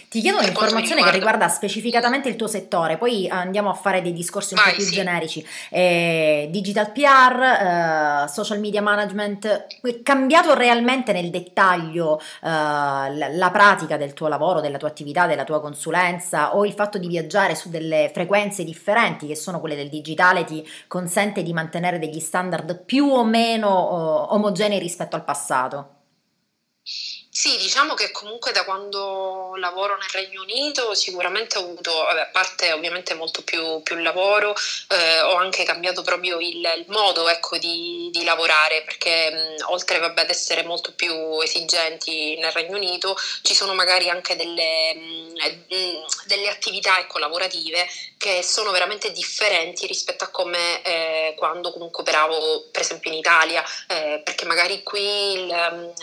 Ti chiedo un'informazione che riguarda specificatamente il tuo settore, poi andiamo a fare dei discorsi un Vai, po' più sì. generici. Eh, digital PR, eh, social media management, è cambiato realmente nel dettaglio eh, la, la pratica del tuo lavoro, della tua attività, della tua consulenza o il fatto di viaggiare su delle frequenze differenti che sono quelle del digitale ti consente di mantenere degli standard più o meno eh, omogenei rispetto al passato? Sì, diciamo che comunque da quando lavoro nel Regno Unito sicuramente ho avuto, vabbè, a parte ovviamente molto più, più lavoro, eh, ho anche cambiato proprio il, il modo ecco, di, di lavorare perché mh, oltre vabbè, ad essere molto più esigenti nel Regno Unito ci sono magari anche delle, mh, delle attività ecco, lavorative che sono veramente differenti rispetto a come eh, quando comunque operavo per esempio in Italia, eh, perché magari qui il, eh,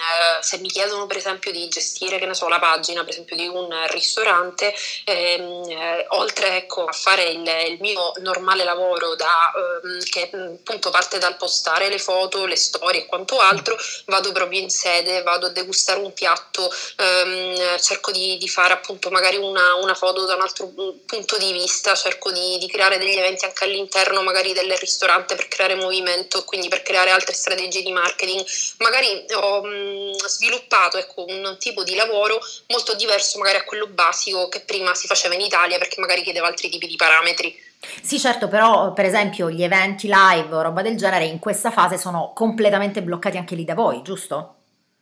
se mi chiedono per esempio di gestire che ne so, la pagina per esempio di un ristorante, ehm, eh, oltre ecco, a fare il, il, mio normale lavoro da, ehm, che appunto parte dal postare le foto, le storie e quanto altro, vado proprio in sede, vado a degustare un piatto, ehm, cerco di, di, fare appunto magari una, una, foto da un altro punto di vista, cerco di, di, creare degli eventi anche all'interno magari del ristorante per creare movimento, quindi per creare altre strategie di marketing. Magari ho mh, sviluppato ecco, un tipo di lavoro molto diverso magari a quello basico che prima si faceva in Italia perché magari chiedeva altri tipi di parametri. Sì, certo, però per esempio gli eventi live o roba del genere in questa fase sono completamente bloccati anche lì da voi, giusto?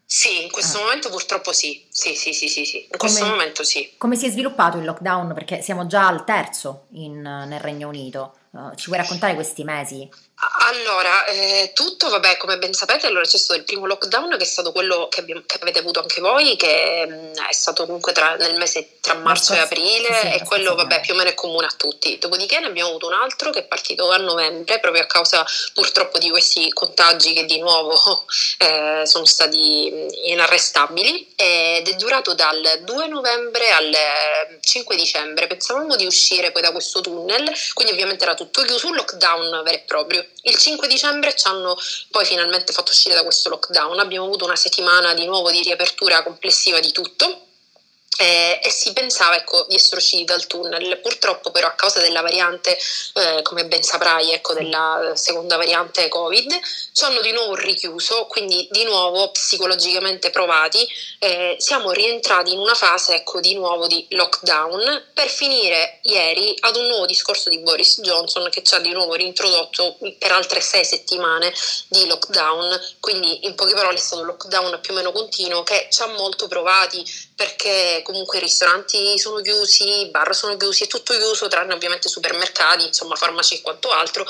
Sì, in questo ah. momento purtroppo sì. Sì, sì, sì, sì, sì. In come, questo momento sì. Come si è sviluppato il lockdown? Perché siamo già al terzo in, nel Regno Unito. Uh, ci vuoi raccontare questi mesi? Allora, eh, tutto, vabbè, come ben sapete, allora c'è stato il primo lockdown che è stato quello che, abbiamo, che avete avuto anche voi, che mh, mm, è stato comunque tra, nel mese tra marzo e aprile sì, e quello, vabbè, più o meno è comune a tutti. Dopodiché ne abbiamo avuto un altro che è partito a novembre, proprio a causa purtroppo di questi contagi che di nuovo eh, sono stati mm, inarrestabili ed è durato dal 2 novembre al 5 dicembre. Pensavamo di uscire poi da questo tunnel, quindi ovviamente era tutto chiuso, un lockdown vero e proprio. Il 5 dicembre ci hanno poi finalmente fatto uscire da questo lockdown, abbiamo avuto una settimana di nuovo di riapertura complessiva di tutto eh, e si pensava ecco, di essere usciti dal tunnel. Purtroppo, però, a causa della variante, eh, come ben saprai, ecco, della seconda variante Covid, ci hanno di nuovo richiuso, quindi di nuovo psicologicamente provati, eh, siamo rientrati in una fase ecco, di nuovo di lockdown per finire ieri ad un nuovo discorso di Boris Johnson che ci ha di nuovo reintrodotto per altre sei settimane di lockdown. Quindi, in poche parole, è stato un lockdown più o meno continuo che ci ha molto provati perché comunque i ristoranti sono chiusi, i bar sono chiusi, è tutto chiuso tranne ovviamente supermercati, insomma farmaci e quanto altro,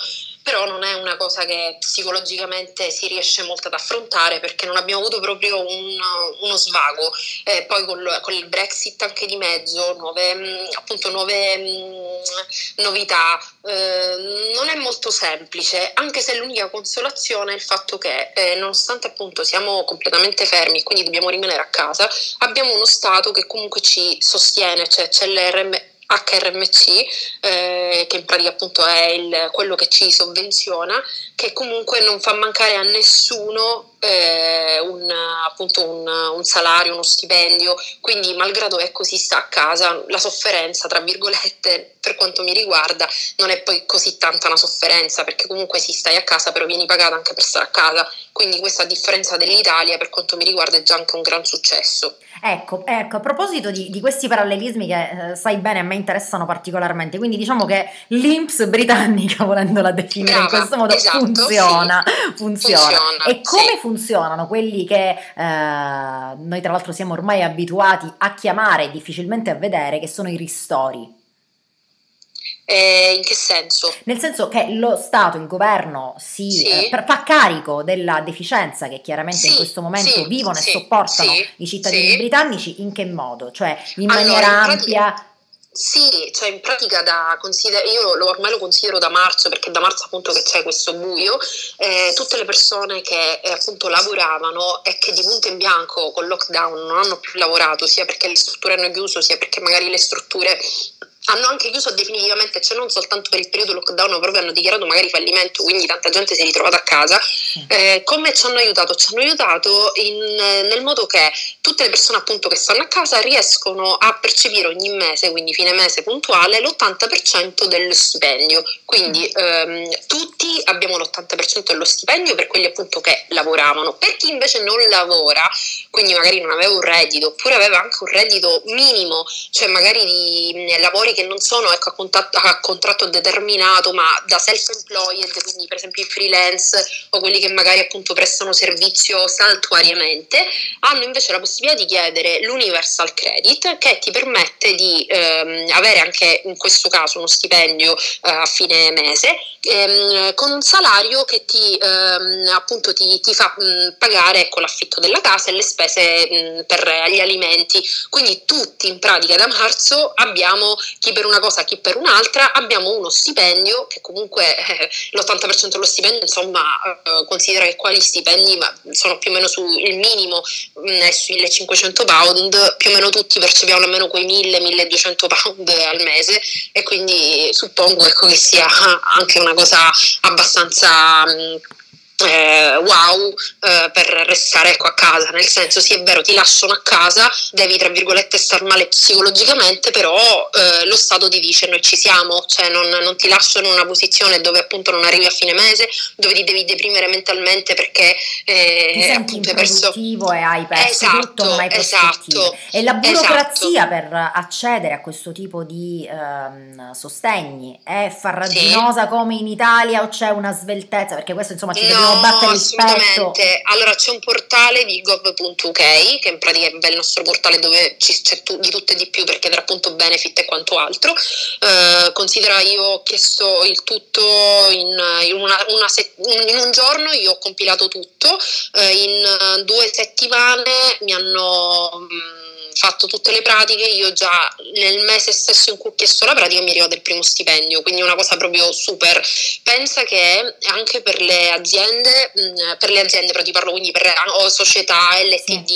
però non è una cosa che psicologicamente si riesce molto ad affrontare perché non abbiamo avuto proprio un, uno svago. Eh, poi con, con, il Brexit anche di mezzo, nuove, mm, appunto, nuove mh, mm, novità, eh, non è molto semplice, anche se l'unica consolazione è il fatto che eh, nonostante appunto siamo completamente fermi e quindi dobbiamo rimanere a casa, abbiamo uno Stato che comunque ci sostiene, cioè c'è l'RM HRMC, eh, che in pratica appunto è il, quello che ci sovvenziona, che comunque non fa mancare a nessuno eh, un, appunto un, un, salario, uno stipendio, quindi malgrado ecco si sta a casa, la sofferenza, tra virgolette, per quanto mi riguarda, non è poi così tanta una sofferenza, perché comunque si stai a casa, però vieni pagata anche per stare a casa, quindi questa a differenza dell'Italia, per quanto mi riguarda, è già anche un gran successo. Ecco, ecco a proposito di, di questi parallelismi che eh, sai bene a me interessano particolarmente, quindi diciamo che l'Inps britannica, volendola definire Brava, in questo modo, esatto, funziona, sì. funziona, funziona. E come sì. Funzionano quelli che eh, noi tra l'altro siamo ormai abituati a chiamare e difficilmente a vedere, che sono i ristori? Eh, in che senso? Nel senso che lo Stato, il governo si sì. eh, fa carico della deficienza che chiaramente sì, in questo momento sì, vivono e sopportano i cittadini britannici, in che modo? Cioè in allora, maniera in ampia... Sì, cioè in pratica da consider- io lo, ormai lo considero da marzo perché da marzo appunto che c'è questo buio, eh, tutte le persone che eh, appunto lavoravano e che di punto in bianco col lockdown non hanno più lavorato sia perché le strutture hanno chiuso sia perché magari le strutture hanno anche chiuso definitivamente, cioè non soltanto per il periodo lockdown, ma proprio hanno dichiarato magari fallimento, quindi tanta gente si è ritrovata a casa. Eh, come ci hanno aiutato? Ci hanno aiutato in, nel modo che tutte le persone appunto che stanno a casa riescono a percepire ogni mese, quindi fine mese puntuale, l'80% dello stipendio. Quindi mm. ehm, tutti abbiamo l'80% dello stipendio per quelli appunto che lavoravano. Per chi invece non lavora, quindi magari non aveva un reddito, oppure aveva anche un reddito minimo, cioè magari di lavori che non sono ecco, a, contatto, a, contratto determinato, ma da self-employed, quindi per esempio i freelance o quelli che magari appunto prestano servizio saltuariamente, hanno invece la possibilità di chiedere l'Universal Credit che ti permette di ehm, avere anche in questo caso uno stipendio eh, a fine mese ehm, con un salario che ti ehm, appunto ti, ti fa mh, pagare ecco, l'affitto della casa e le spese mh, per gli alimenti. Quindi tutti in pratica da marzo abbiamo chi per una cosa, chi per un'altra, abbiamo uno stipendio che comunque eh, l'80% dello stipendio, insomma, eh, considera che qua gli stipendi sono più o meno sul minimo, mh, è sui 1500 pound, più o meno tutti percepiamo almeno quei 1000-1200 pound al mese e quindi suppongo ecco, che sia anche una cosa abbastanza... Mh, eh, wow eh, per restare ecco, a casa, nel senso sì è vero ti lasciano a casa, devi tra virgolette star male psicologicamente, però eh, lo Stato ti dice noi ci siamo, cioè non, non, ti lasciano in una posizione dove appunto non arrivi a fine mese, dove ti devi deprimere mentalmente perché eh, appunto improduttivo perso... e hai perso esatto, tutto, non hai esatto, E la burocrazia esatto. per accedere a questo tipo di ehm, sostegni è farraginosa sì. come in Italia o c'è una sveltezza? Perché questo insomma ci no dobbiamo battere assolutamente. Allora c'è un portale di gov.uk che in pratica è il nostro portale dove c'è di tutto e di più perché darà appunto benefit e quanto altro. Uh, considera io ho chiesto il tutto in, in, una, una set, in, un giorno, io ho compilato tutto, uh, in due settimane mi hanno... Um, fatto tutte le pratiche, io già nel mese stesso in cui ho chiesto la pratica mi arriva del primo stipendio, quindi una cosa proprio super. Pensa che anche per le aziende, per le aziende, però ti parlo quindi per o società, LTD,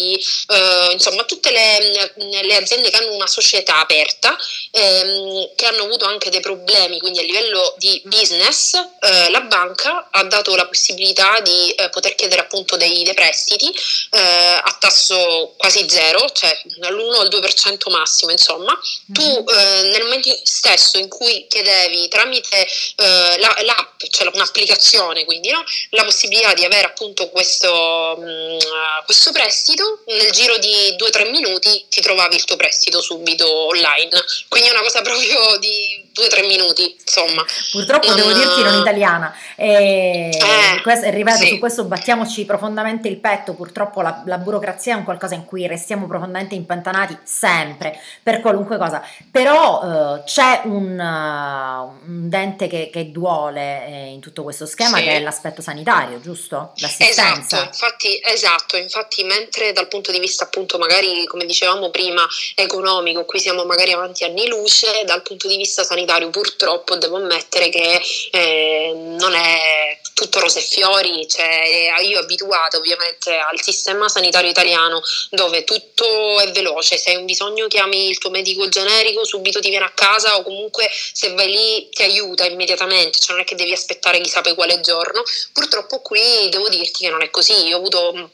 eh, insomma tutte le, le, aziende che hanno una società aperta, ehm, che hanno avuto anche dei problemi, quindi a livello di business, eh, la banca ha dato la possibilità di eh, poter chiedere appunto dei, dei prestiti eh, a tasso quasi zero, cioè all'1 o al 2% massimo, insomma, mm-hmm. tu eh, nel momento stesso in cui chiedevi tramite eh, la, l'app, cioè un'applicazione, quindi no, la possibilità di avere appunto questo, mh, mm, questo prestito, nel giro di 2-3 minuti ti trovavi il tuo prestito subito online. Quindi è una cosa proprio di 2-3 minuti, insomma. Purtroppo non... devo dirti non italiana. E, eh, questo, ripeto, sì. su questo battiamoci profondamente il petto. Purtroppo la, la burocrazia è un qualcosa in cui restiamo profondamente impantanati sempre per qualunque cosa, però uh, c'è un, uh, un, dente che, che duole eh, in tutto questo schema sì. che è l'aspetto sanitario, giusto? L'assistenza. Esatto infatti, esatto, infatti mentre dal punto di vista appunto magari come dicevamo prima economico, qui siamo magari avanti anni luce, dal punto di vista sanitario purtroppo devo ammettere che eh, non è tutto rose e fiori, cioè io abituato ovviamente al sistema sanitario italiano dove tutto è veloce, se hai un bisogno chiami il tuo medico generico, subito ti viene a casa o comunque se vai lì ti aiuta immediatamente, cioè non è che devi aspettare chissà poi quale giorno. Purtroppo qui devo dirti che non è così, io ho avuto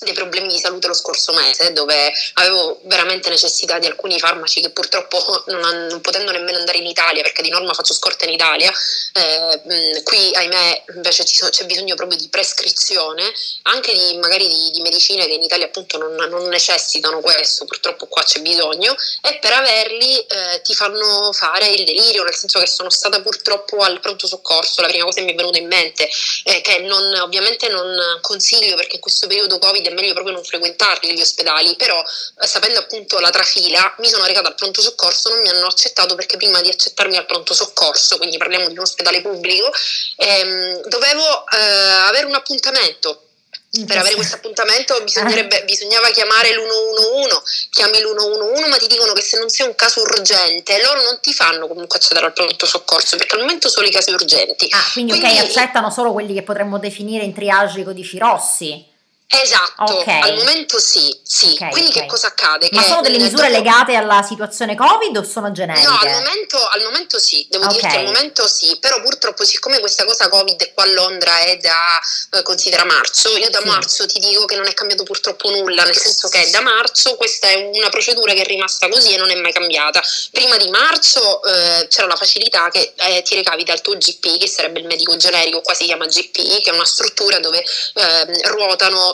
dei problemi di salute lo scorso mese dove avevo veramente necessità di alcuni farmaci che purtroppo non, non potendo nemmeno andare in Italia perché di norma faccio scorta in Italia eh, qui ahimè invece sono, c'è bisogno proprio di prescrizione anche di magari di, di medicine che in Italia appunto non, non, necessitano questo purtroppo qua c'è bisogno e per averli eh, ti fanno fare il delirio nel senso che sono stata purtroppo al pronto soccorso la prima cosa che mi è venuta in mente è che non, ovviamente non consiglio perché in questo periodo covid è meglio proprio non frequentarli gli ospedali, però eh, sapendo appunto la trafila mi sono recata al pronto soccorso, non mi hanno accettato perché prima di accettarmi al pronto soccorso, quindi parliamo di un ospedale pubblico, ehm, dovevo eh, avere un appuntamento per avere questo appuntamento bisognava chiamare l'111, chiami l'111 ma ti dicono che se non sei un caso urgente loro non ti fanno comunque accedere al pronto soccorso perché al momento solo i casi urgenti. Ah, quindi, quindi ok, accettano solo quelli che potremmo definire in triage i codici rossi. Esatto, okay. al momento sì, sì. Okay, Quindi okay. che cosa accade? Ma che sono delle misure dopo... legate alla situazione Covid o sono generiche? No, al momento, al momento sì, devo dirti al momento sì, però purtroppo siccome questa cosa Covid qua a Londra è da, eh, considera marzo, io da sì. marzo ti dico che non è cambiato purtroppo nulla, nel senso che da marzo questa è una procedura che è rimasta così e non è mai cambiata. Prima di marzo eh, c'era la facilità che eh, ti recavi dal tuo GP, che sarebbe il medico generico, qua si chiama GP, che è una struttura dove ehm,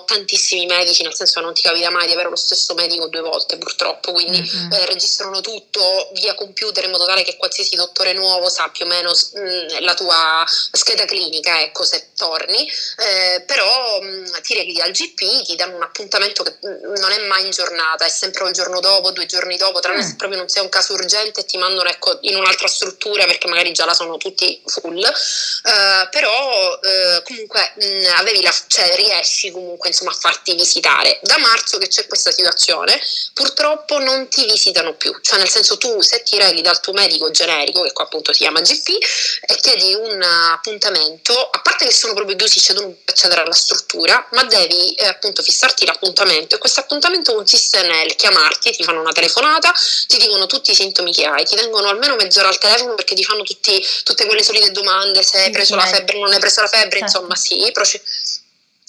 tantissimi medici, nel senso non ti capita mai di avere lo stesso medico due volte purtroppo, quindi mm-hmm. eh, registrano tutto via computer in modo tale che qualsiasi dottore nuovo sa più o meno mh, mm, la tua scheda clinica, ecco se torni, eh, però mh, mm, ti reghi al GP, ti danno un appuntamento che mh, mm, non è mai in giornata, è sempre il giorno dopo, due giorni dopo, tranne mm. se proprio non sei un caso urgente e ti mandano ecco, in un'altra struttura perché magari già la sono tutti full, uh, però uh, comunque avevi la, cioè, riesci comunque insomma a farti visitare. Da marzo che c'è questa situazione, purtroppo non ti visitano più, cioè nel senso tu se ti reghi dal tuo medico generico, che qua appunto si chiama GP, e chiedi un appuntamento, a parte che sono proprio chiusi, cioè tu non puoi accedere alla struttura, ma devi eh, appunto fissarti l'appuntamento e questo appuntamento consiste nel chiamarti, ti fanno una telefonata, ti dicono tutti i sintomi che hai, ti tengono almeno mezz'ora al telefono perché ti fanno tutti, tutte quelle solite domande, se hai preso la febbre, non hai preso la febbre, certo. insomma sì, proce-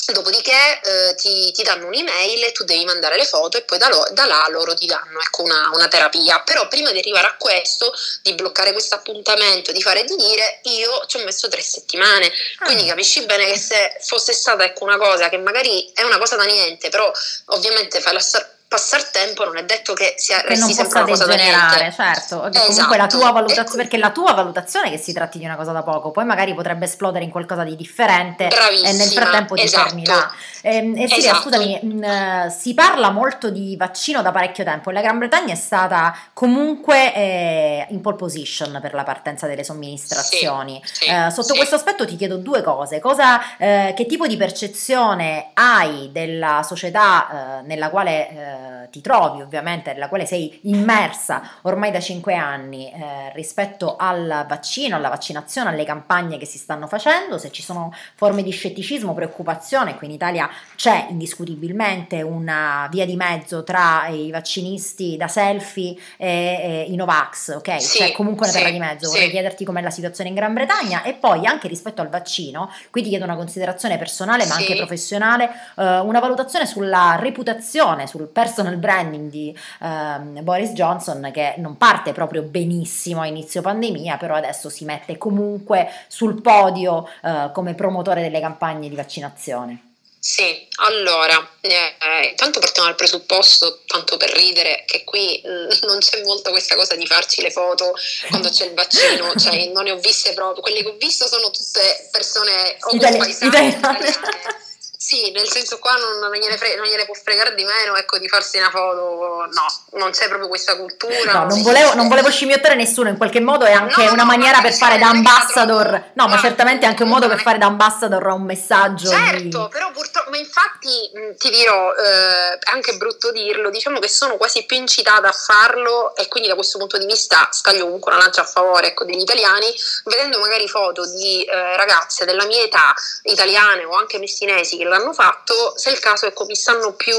Dopodiché eh, ti, ti, danno un'email e tu devi mandare le foto e poi da, lo, da là loro ti danno ecco, una, una, terapia. Però prima di arrivare a questo, di bloccare questo appuntamento, di fare e di dire, io ci ho messo tre settimane. Quindi ah. capisci bene che se fosse stata ecco, una cosa che magari è una cosa da niente, però ovviamente fai la storia passare tempo non è detto che sia che non possa degenerare, certo, esatto. comunque la tua valutazione, perché la tua valutazione è che si tratti di una cosa da poco, poi magari potrebbe esplodere in qualcosa di differente e nel frattempo ti esatto. fermi là. Ehm, e, e esatto. scusami, mh, mm, si parla molto di vaccino da parecchio tempo la Gran Bretagna è stata comunque eh, in pole position per la partenza delle somministrazioni. Sì, sì, eh, sotto sì. questo aspetto ti chiedo due cose, cosa, eh, che tipo di percezione hai della società eh, nella quale eh, ti trovi ovviamente, nella quale sei immersa ormai da cinque anni eh, rispetto al vaccino, alla vaccinazione, alle campagne che si stanno facendo, se ci sono forme di scetticismo, preoccupazione, qui in Italia c'è indiscutibilmente una via di mezzo tra i vaccinisti da selfie e, e i Novax, ok? Sì, c'è comunque una terra sì, di mezzo, vorrei sì. chiederti com'è la situazione in Gran Bretagna e poi anche rispetto al vaccino, qui ti chiedo una considerazione personale ma anche professionale, eh, una valutazione sulla reputazione, sul personale personal branding di ehm, Boris Johnson che non parte proprio benissimo a inizio pandemia, però adesso si mette comunque sul podio eh, come promotore delle campagne di vaccinazione. Sì, allora, eh, intanto partiamo dal presupposto, tanto per ridere, che qui mh, mm, non c'è molto questa cosa di farci le foto quando c'è il vaccino, cioè non ne ho viste proprio, quelle che ho visto sono tutte persone o Itali- italiane sì, nel senso qua non, non, gliene fre- non, gliene può fregare di meno ecco, di farsi una foto, no, non c'è proprio questa cultura. No, non, volevo, non volevo scimmiottare nessuno, in qualche modo è anche no, una maniera per fare da ambassador, no, ma certamente è anche un modo per fare da ambassador a un messaggio. Certo, di... però purtroppo, ma infatti ti dirò, eh, è anche brutto dirlo, diciamo che sono quasi più incitata a farlo e quindi da questo punto di vista scaglio comunque una lancia a favore ecco, degli italiani, vedendo magari foto di eh, ragazze della mia età, italiane o anche messinesi che l'hanno fatto, se il caso ecco, mi stanno più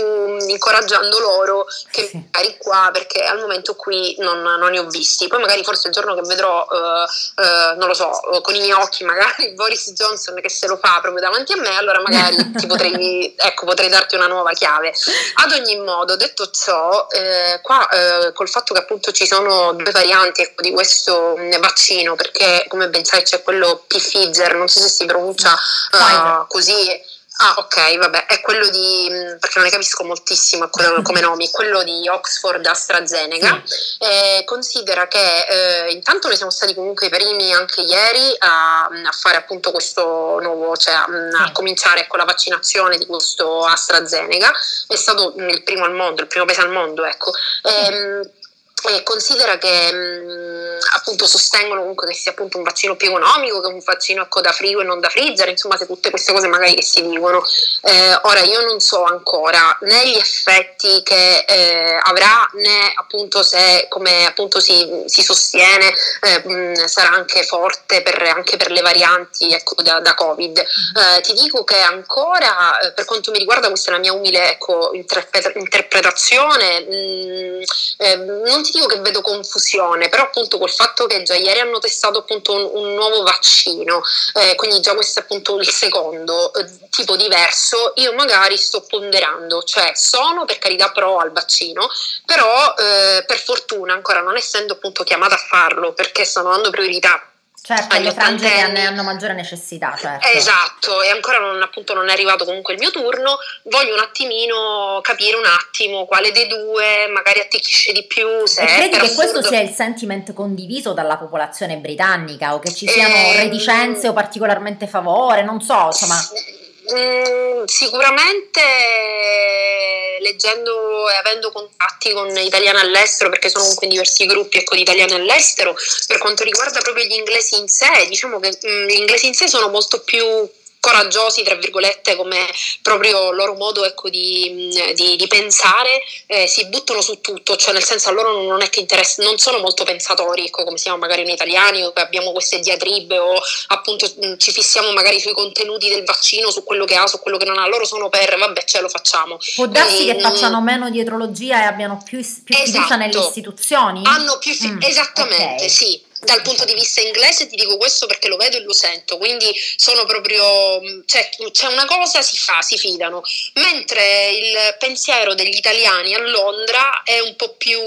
incoraggiando loro che sì. magari qua, perché al momento qui non, non, ne ho visti. Poi magari forse il giorno che vedrò, uh, uh, non lo so, con i miei occhi magari Boris Johnson che se lo fa proprio davanti a me, allora magari ti potrei, ecco, potrei darti una nuova chiave. Ad ogni modo, detto ciò, eh, qua eh, col fatto che appunto ci sono due varianti ecco, di questo vaccino, perché come ben sai c'è quello Pfizer, non so se si pronuncia uh, così Ah, ok, vabbè, è quello di, mm, perché non ne capisco moltissimo come nomi, quello di Oxford AstraZeneca. Eh, considera che eh, intanto noi siamo stati comunque i primi anche ieri a, a fare appunto questo nuovo, cioè a, a cominciare con la vaccinazione di questo AstraZeneca. È stato il primo al mondo, il primo paese al mondo, ecco. Eh, e considera che mh, appunto sostengono comunque che sia appunto un vaccino più economico, che un vaccino ecco, da frigo e non da freezer, insomma se tutte queste cose magari che si dicono. Eh, ora io non so ancora né gli effetti che eh, avrà né appunto se come appunto si, si sostiene eh, mh, sarà anche forte per, anche per le varianti ecco, da, da Covid. Eh, ti dico che ancora eh, per quanto mi riguarda questa è la mia umile ecco, interpretazione, mh, eh, non ti dico che vedo confusione, però appunto col fatto che già ieri hanno testato appunto un, un nuovo vaccino, eh, quindi già questo è appunto il secondo eh, tipo diverso, io magari sto ponderando, cioè sono per carità pro al vaccino, però eh, per fortuna ancora non essendo appunto chiamata a farlo perché stanno dando priorità Certo, le frange che hanno, maggiore necessità, certo. Esatto, e ancora non, appunto, non è arrivato comunque il mio turno, voglio un attimino capire un attimo quale dei due magari attecchisce di più. Se e credi che assurdo... questo sia il sentiment condiviso dalla popolazione britannica o che ci siano e... Ehm, reticenze o particolarmente favore, non so, insomma... Mm, sicuramente leggendo e avendo contatti con italiani all'estero, perché sono comunque in diversi gruppi ecco, di italiani all'estero, per quanto riguarda proprio gli inglesi in sé, diciamo che mm, gli inglesi in sé sono molto più coraggiosi, tra virgolette, come proprio loro modo ecco, di, di, di, pensare, eh, si buttano su tutto, cioè nel senso a loro non è che interessa, non sono molto pensatori, ecco, come siamo magari noi italiani, o abbiamo queste diatribe o appunto ci fissiamo magari sui contenuti del vaccino, su quello che ha, su quello che non ha, loro sono per, vabbè, ce lo facciamo. Può darsi e, che facciano meno dietrologia e abbiano più, più esatto. fiducia nelle istituzioni? Hanno più fiducia, mm, esattamente, okay. sì dal punto di vista inglese ti dico questo perché lo vedo e lo sento, quindi sono proprio, cioè, c'è una cosa, si fa, si fidano, mentre il pensiero degli italiani a Londra è un po' più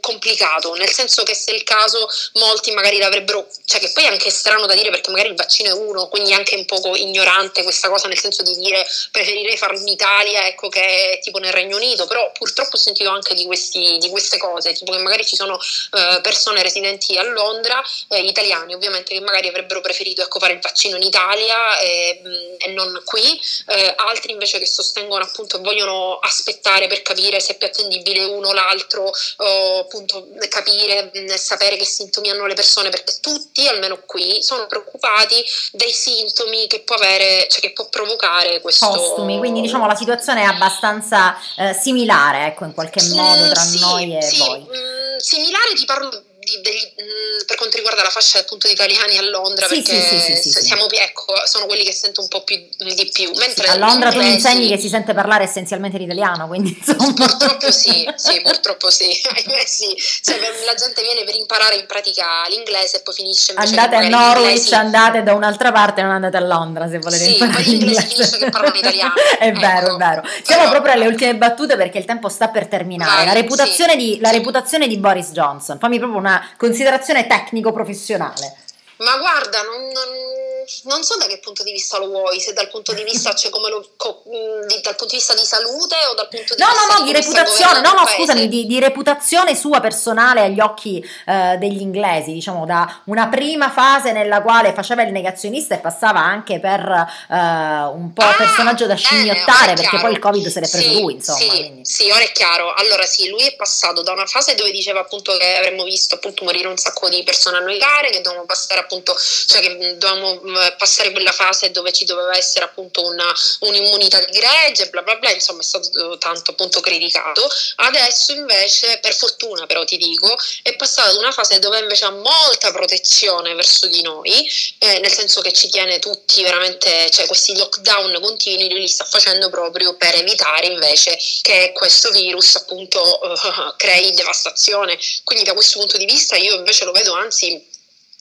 complicato, nel senso che se è il caso molti magari l'avrebbero, cioè che poi è anche strano da dire perché magari il vaccino è uno, quindi è anche un poco ignorante questa cosa, nel senso di dire preferirei farlo in Italia, ecco che tipo nel Regno Unito, però purtroppo ho sentito anche di, questi, di queste cose, tipo che magari ci sono uh, persone residenti a Londra Londra, eh, italiani ovviamente che magari avrebbero preferito ecco, fare il vaccino in Italia e, mm, e non qui, eh, altri invece che sostengono appunto vogliono aspettare per capire se è più attendibile uno o l'altro, o appunto capire e mm, sapere che sintomi hanno le persone, perché tutti, almeno qui, sono preoccupati dei sintomi che può avere, cioè che può provocare questo. Postumi, quindi diciamo la situazione è abbastanza eh, similare, ecco, in qualche modo tra sì, noi e sì, voi. Mh, mm, similare ti parlo di, degli, mm, per quanto riguarda la fascia appunto di italiani a Londra, sì, perché sì, sì, siamo, ecco, sono quelli che sento un po' più di più. Mentre a Londra tu mi insegni che si sente parlare essenzialmente l'italiano, quindi insomma. Purtroppo sì, sì purtroppo sì. sì. Cioè, la gente viene per imparare in pratica l'inglese e poi finisce Andate a Norwich, andate da un'altra parte, non andate a Londra se volete sì, imparare poi l'inglese finisce che parlano italiano. è ecco. vero, è vero. Siamo Però... proprio alle ultime battute perché il tempo sta per terminare. Vai, la, reputazione di, la reputazione di Boris Johnson, fammi proprio una considerazione tecnico-professionale. Ma guarda, non, non, non, so da che punto di vista lo vuoi, se dal punto di vista, cioè come lo, co, di, dal punto di vista di salute o dal punto di no, vista no, no, di, reputazione, no, no, scusami, di, di, reputazione sua personale agli occhi eh, degli inglesi, diciamo da una prima fase nella quale faceva il negazionista e passava anche per eh, un po' ah, personaggio da scimmiottare, eh, perché poi il Covid se l'è preso sì, lui, insomma. Sì, sì, ora è chiaro. Allora sì, lui è passato da una fase dove diceva appunto che avremmo visto appunto morire un sacco di persone a noi care, che dovevamo passare appunto cioè che dovevamo mm, passare quella fase dove ci doveva essere appunto una, un'immunità di gregge, bla bla bla, insomma è stato tanto appunto criticato. Adesso invece, per fortuna però ti dico, è passato ad una fase dove invece ha molta protezione verso di noi, eh, nel senso che ci tiene tutti veramente, cioè questi lockdown continui lui li sta facendo proprio per evitare invece che questo virus appunto uh, crei devastazione. Quindi da questo punto di vista io invece lo vedo anzi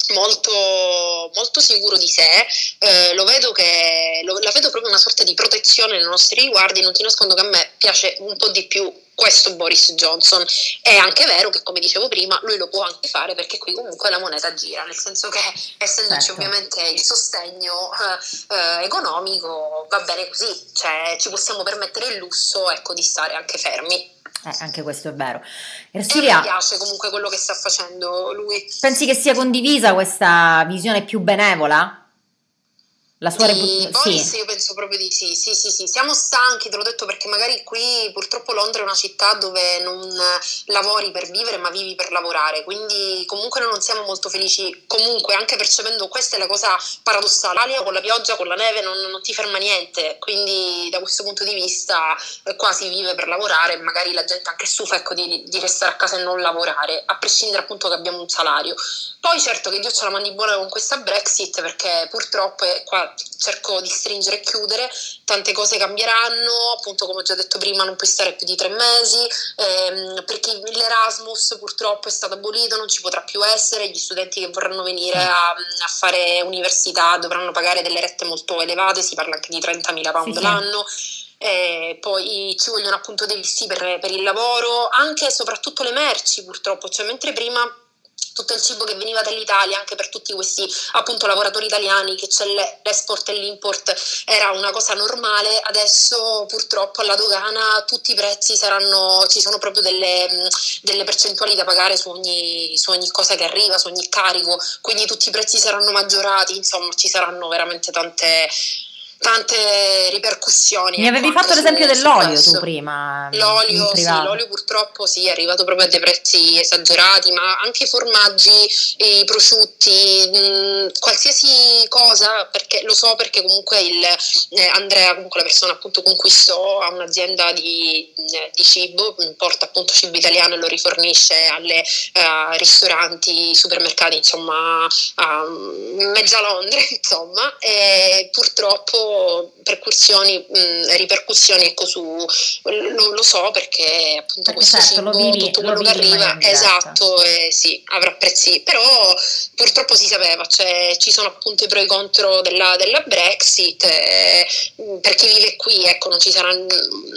molto, molto sicuro di sé, eh, lo vedo che lo, la vedo proprio una sorta di protezione nei nostri riguardi, non ti nascondo che a me piace un po' di più questo Boris Johnson. È anche vero che, come dicevo prima, lui lo può anche fare perché qui comunque la moneta gira, nel senso che essendoci certo. ovviamente il sostegno eh, eh, economico va bene così, cioè ci possiamo permettere il lusso ecco, di stare anche fermi. Eh, anche questo è vero. Ersilia, mi piace comunque quello che sta facendo lui. Pensi che sia condivisa questa visione più benevola? La sua reputazione. Sì. io penso proprio di sì, sì, sì, sì. Siamo stanchi, te l'ho detto perché magari qui purtroppo Londra è una città dove non lavori per vivere ma vivi per lavorare, quindi comunque noi non siamo molto felici, comunque anche percependo questa è la cosa paradossale, l'Italia con la pioggia, con la neve non, non, ti ferma niente, quindi da questo punto di vista eh, qua si vive per lavorare, magari la gente anche stufa ecco, di, di restare a casa e non lavorare, a prescindere appunto che abbiamo un salario. Poi certo che Dio ce la mandi buona con questa Brexit perché purtroppo qua cerco di stringere e chiudere, tante cose cambieranno, appunto come ho già detto prima non puoi stare più di tre mesi, ehm, perché l'Erasmus purtroppo è stato abolito, non ci potrà più essere, gli studenti che vorranno venire a, a fare università dovranno pagare delle rette molto elevate, si parla anche di 30.000 pound sì, l'anno. Eh, poi ci vogliono appunto dei visti per, per il lavoro, anche e soprattutto le merci purtroppo, cioè mentre prima tutto il cibo che veniva dall'Italia, anche per tutti questi appunto lavoratori italiani, che c'è l'export e l'import, era una cosa normale, adesso purtroppo alla dogana tutti i prezzi saranno, ci sono proprio delle, delle percentuali da pagare su ogni, su ogni cosa che arriva, su ogni carico, quindi tutti i prezzi saranno maggiorati, insomma ci saranno veramente tante tante ripercussioni. Mi avevi ecco, fatto l'esempio dell'olio tu prima. L'olio, sì, l'olio purtroppo sì, è arrivato proprio a dei prezzi esagerati, ma anche i formaggi, i prosciutti, mh, mm, qualsiasi cosa, perché lo so perché comunque il, eh, Andrea, comunque la persona appunto con cui sto, ha un'azienda di, eh, di cibo, porta appunto cibo italiano e lo rifornisce alle uh, ristoranti, supermercati, insomma, a mezza Londra, insomma, e purtroppo percussioni, mh, ripercussioni ecco, su, lo, lo, so perché appunto perché questo certo, cibo, vivi, tutto quello che arriva, esatto, eh, sì, avrà prezzi, però purtroppo si sapeva, cioè, ci sono appunto i pro e i contro della, della Brexit, eh, per chi vive qui ecco, non, ci saranno,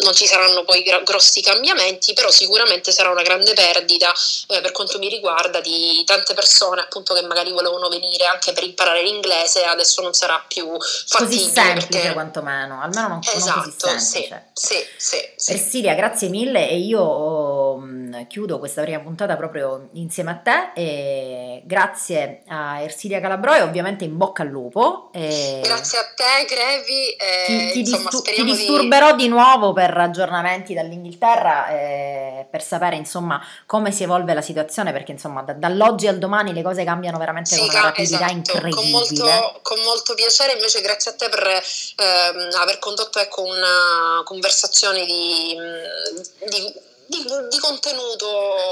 non ci saranno poi grossi cambiamenti, però sicuramente sarà una grande perdita eh, per quanto mi riguarda di tante persone appunto che magari volevano venire anche per imparare l'inglese, adesso non sarà più fattibile semplice quantomeno, almeno non, esatto, non così semplice. Sì, sì, sì, Ersilia, grazie mille e io chiudo questa prima puntata proprio insieme a te e grazie a Ersilia Calabro e ovviamente in bocca al lupo. E grazie a te Grevi. E, ti, ti, insomma, distu- ti disturberò di... di... nuovo per aggiornamenti dall'Inghilterra eh, per sapere insomma come si evolve la situazione perché insomma da, dall'oggi al domani le cose cambiano veramente sì, con una rapidità esatto. incredibile. Con molto, con molto piacere invece grazie a te per ehm, aver condotto ecco, una conversazione di, di, di, di contenuto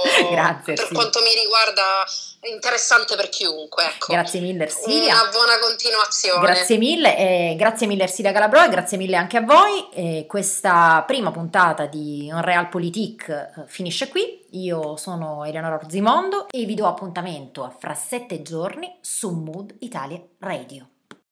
Grazie, per sì. quanto mi riguarda interessante per chiunque. Ecco. Grazie mille Ersilia. Una buona continuazione. Grazie mille, e grazie mille Ersilia Calabro e grazie mille anche a voi. E questa prima puntata di Un Real Politique eh, finisce qui. Io sono Eleonora Orzimondo e vi do appuntamento fra sette giorni su Mood Italia Radio.